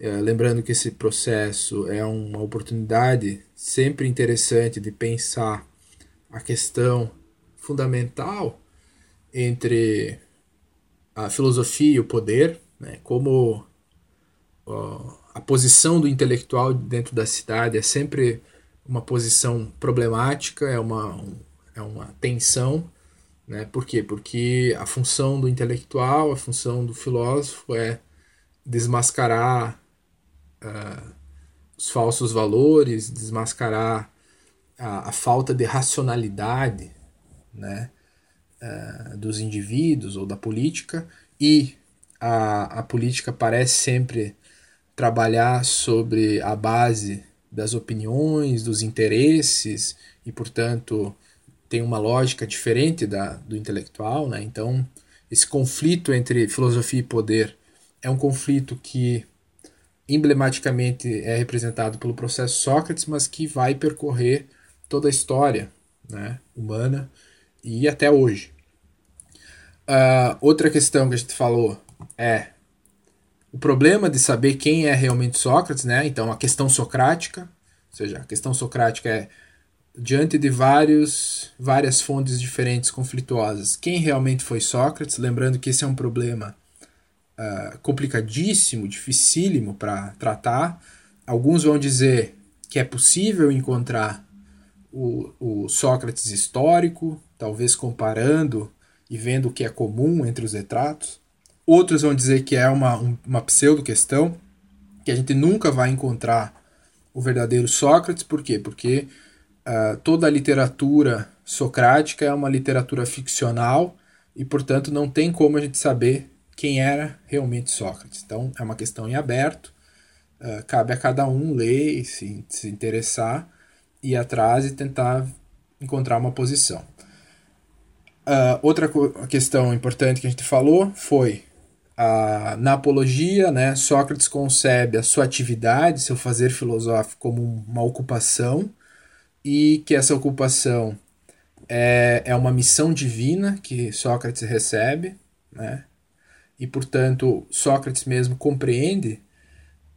É, lembrando que esse processo é uma oportunidade sempre interessante de pensar a questão fundamental entre a filosofia e o poder, né? como ó, a posição do intelectual dentro da cidade é sempre uma posição problemática, é uma, é uma tensão. Né? Por quê? Porque a função do intelectual, a função do filósofo é desmascarar uh, os falsos valores, desmascarar a, a falta de racionalidade né, uh, dos indivíduos ou da política, e a, a política parece sempre trabalhar sobre a base das opiniões, dos interesses, e portanto tem uma lógica diferente da, do intelectual. Né? Então, esse conflito entre filosofia e poder é um conflito que emblematicamente é representado pelo processo Sócrates, mas que vai percorrer toda a história né, humana e até hoje. Uh, outra questão que a gente falou é o problema de saber quem é realmente Sócrates, né? Então, a questão socrática, ou seja, a questão socrática é diante de vários, várias fontes diferentes conflituosas, quem realmente foi Sócrates? Lembrando que esse é um problema uh, complicadíssimo, dificílimo para tratar. Alguns vão dizer que é possível encontrar o, o Sócrates histórico, talvez comparando e vendo o que é comum entre os retratos. Outros vão dizer que é uma, uma pseudo-questão, que a gente nunca vai encontrar o verdadeiro Sócrates. Por quê? Porque uh, toda a literatura socrática é uma literatura ficcional e, portanto, não tem como a gente saber quem era realmente Sócrates. Então, é uma questão em aberto. Uh, cabe a cada um ler se, se interessar, ir atrás e tentar encontrar uma posição. Uh, outra questão importante que a gente falou foi na apologia, né, Sócrates concebe a sua atividade, seu fazer filosófico como uma ocupação e que essa ocupação é, é uma missão divina que Sócrates recebe, né, e portanto Sócrates mesmo compreende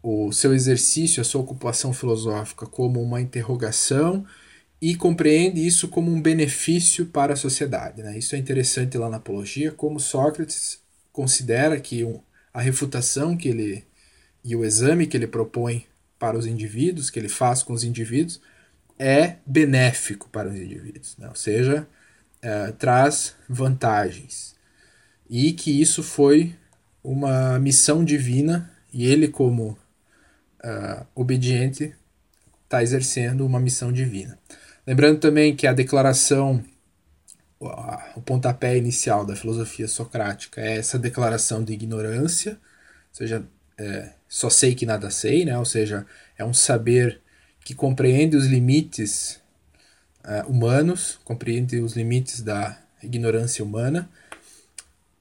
o seu exercício, a sua ocupação filosófica como uma interrogação e compreende isso como um benefício para a sociedade. Né? Isso é interessante lá na Apologia, como Sócrates considera que a refutação que ele e o exame que ele propõe para os indivíduos, que ele faz com os indivíduos, é benéfico para os indivíduos, né? ou seja, é, traz vantagens. E que isso foi uma missão divina e ele, como uh, obediente, está exercendo uma missão divina. Lembrando também que a declaração, o pontapé inicial da filosofia socrática é essa declaração de ignorância, ou seja, é, só sei que nada sei, né? ou seja, é um saber que compreende os limites uh, humanos, compreende os limites da ignorância humana,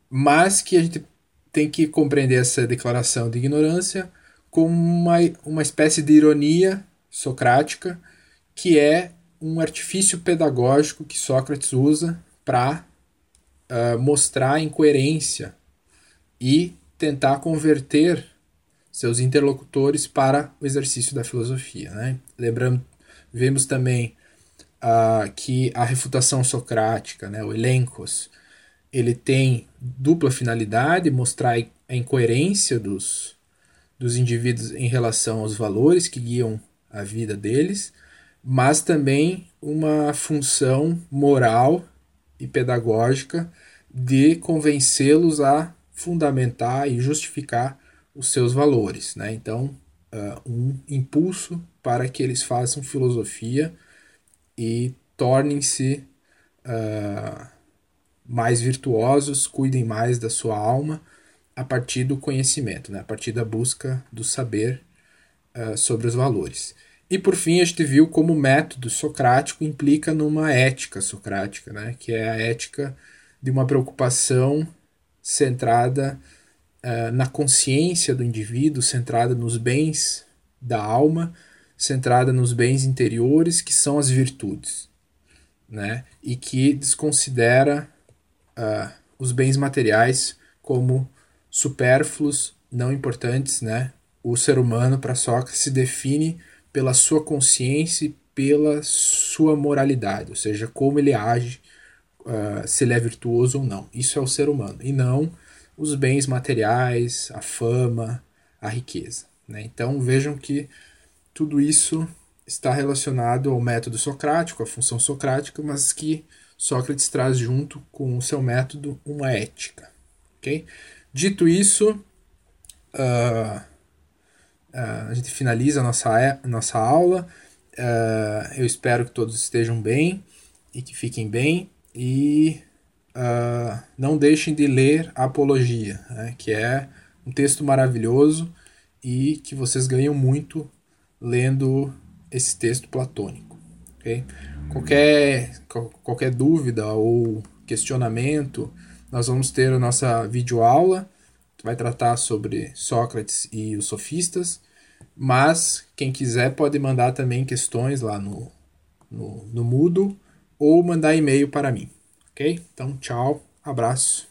mas que a gente tem que compreender essa declaração de ignorância como uma, uma espécie de ironia socrática, que é um artifício pedagógico que Sócrates usa para uh, mostrar a incoerência e tentar converter seus interlocutores para o exercício da filosofia. Né? Lembrando, vemos também uh, que a refutação socrática, né, o elencos, ele tem dupla finalidade, mostrar a incoerência dos, dos indivíduos em relação aos valores que guiam a vida deles, mas também uma função moral e pedagógica de convencê-los a fundamentar e justificar os seus valores. Né? Então, uh, um impulso para que eles façam filosofia e tornem-se uh, mais virtuosos, cuidem mais da sua alma a partir do conhecimento, né? a partir da busca do saber uh, sobre os valores. E por fim, a gente viu como o método socrático implica numa ética socrática, né? que é a ética de uma preocupação centrada uh, na consciência do indivíduo, centrada nos bens da alma, centrada nos bens interiores, que são as virtudes, né? e que desconsidera uh, os bens materiais como supérfluos, não importantes. Né? O ser humano, para Sócrates, se define pela sua consciência e pela sua moralidade, ou seja, como ele age, uh, se ele é virtuoso ou não. Isso é o ser humano, e não os bens materiais, a fama, a riqueza. Né? Então vejam que tudo isso está relacionado ao método socrático, à função socrática, mas que Sócrates traz junto com o seu método uma ética. Okay? Dito isso, uh, Uh, a gente finaliza a nossa, nossa aula. Uh, eu espero que todos estejam bem e que fiquem bem. E uh, não deixem de ler Apologia, né, que é um texto maravilhoso e que vocês ganham muito lendo esse texto platônico. Okay? Qualquer, qualquer dúvida ou questionamento, nós vamos ter a nossa videoaula vai tratar sobre Sócrates e os sofistas. Mas quem quiser pode mandar também questões lá no, no, no Moodle ou mandar e-mail para mim. Ok? Então, tchau, abraço!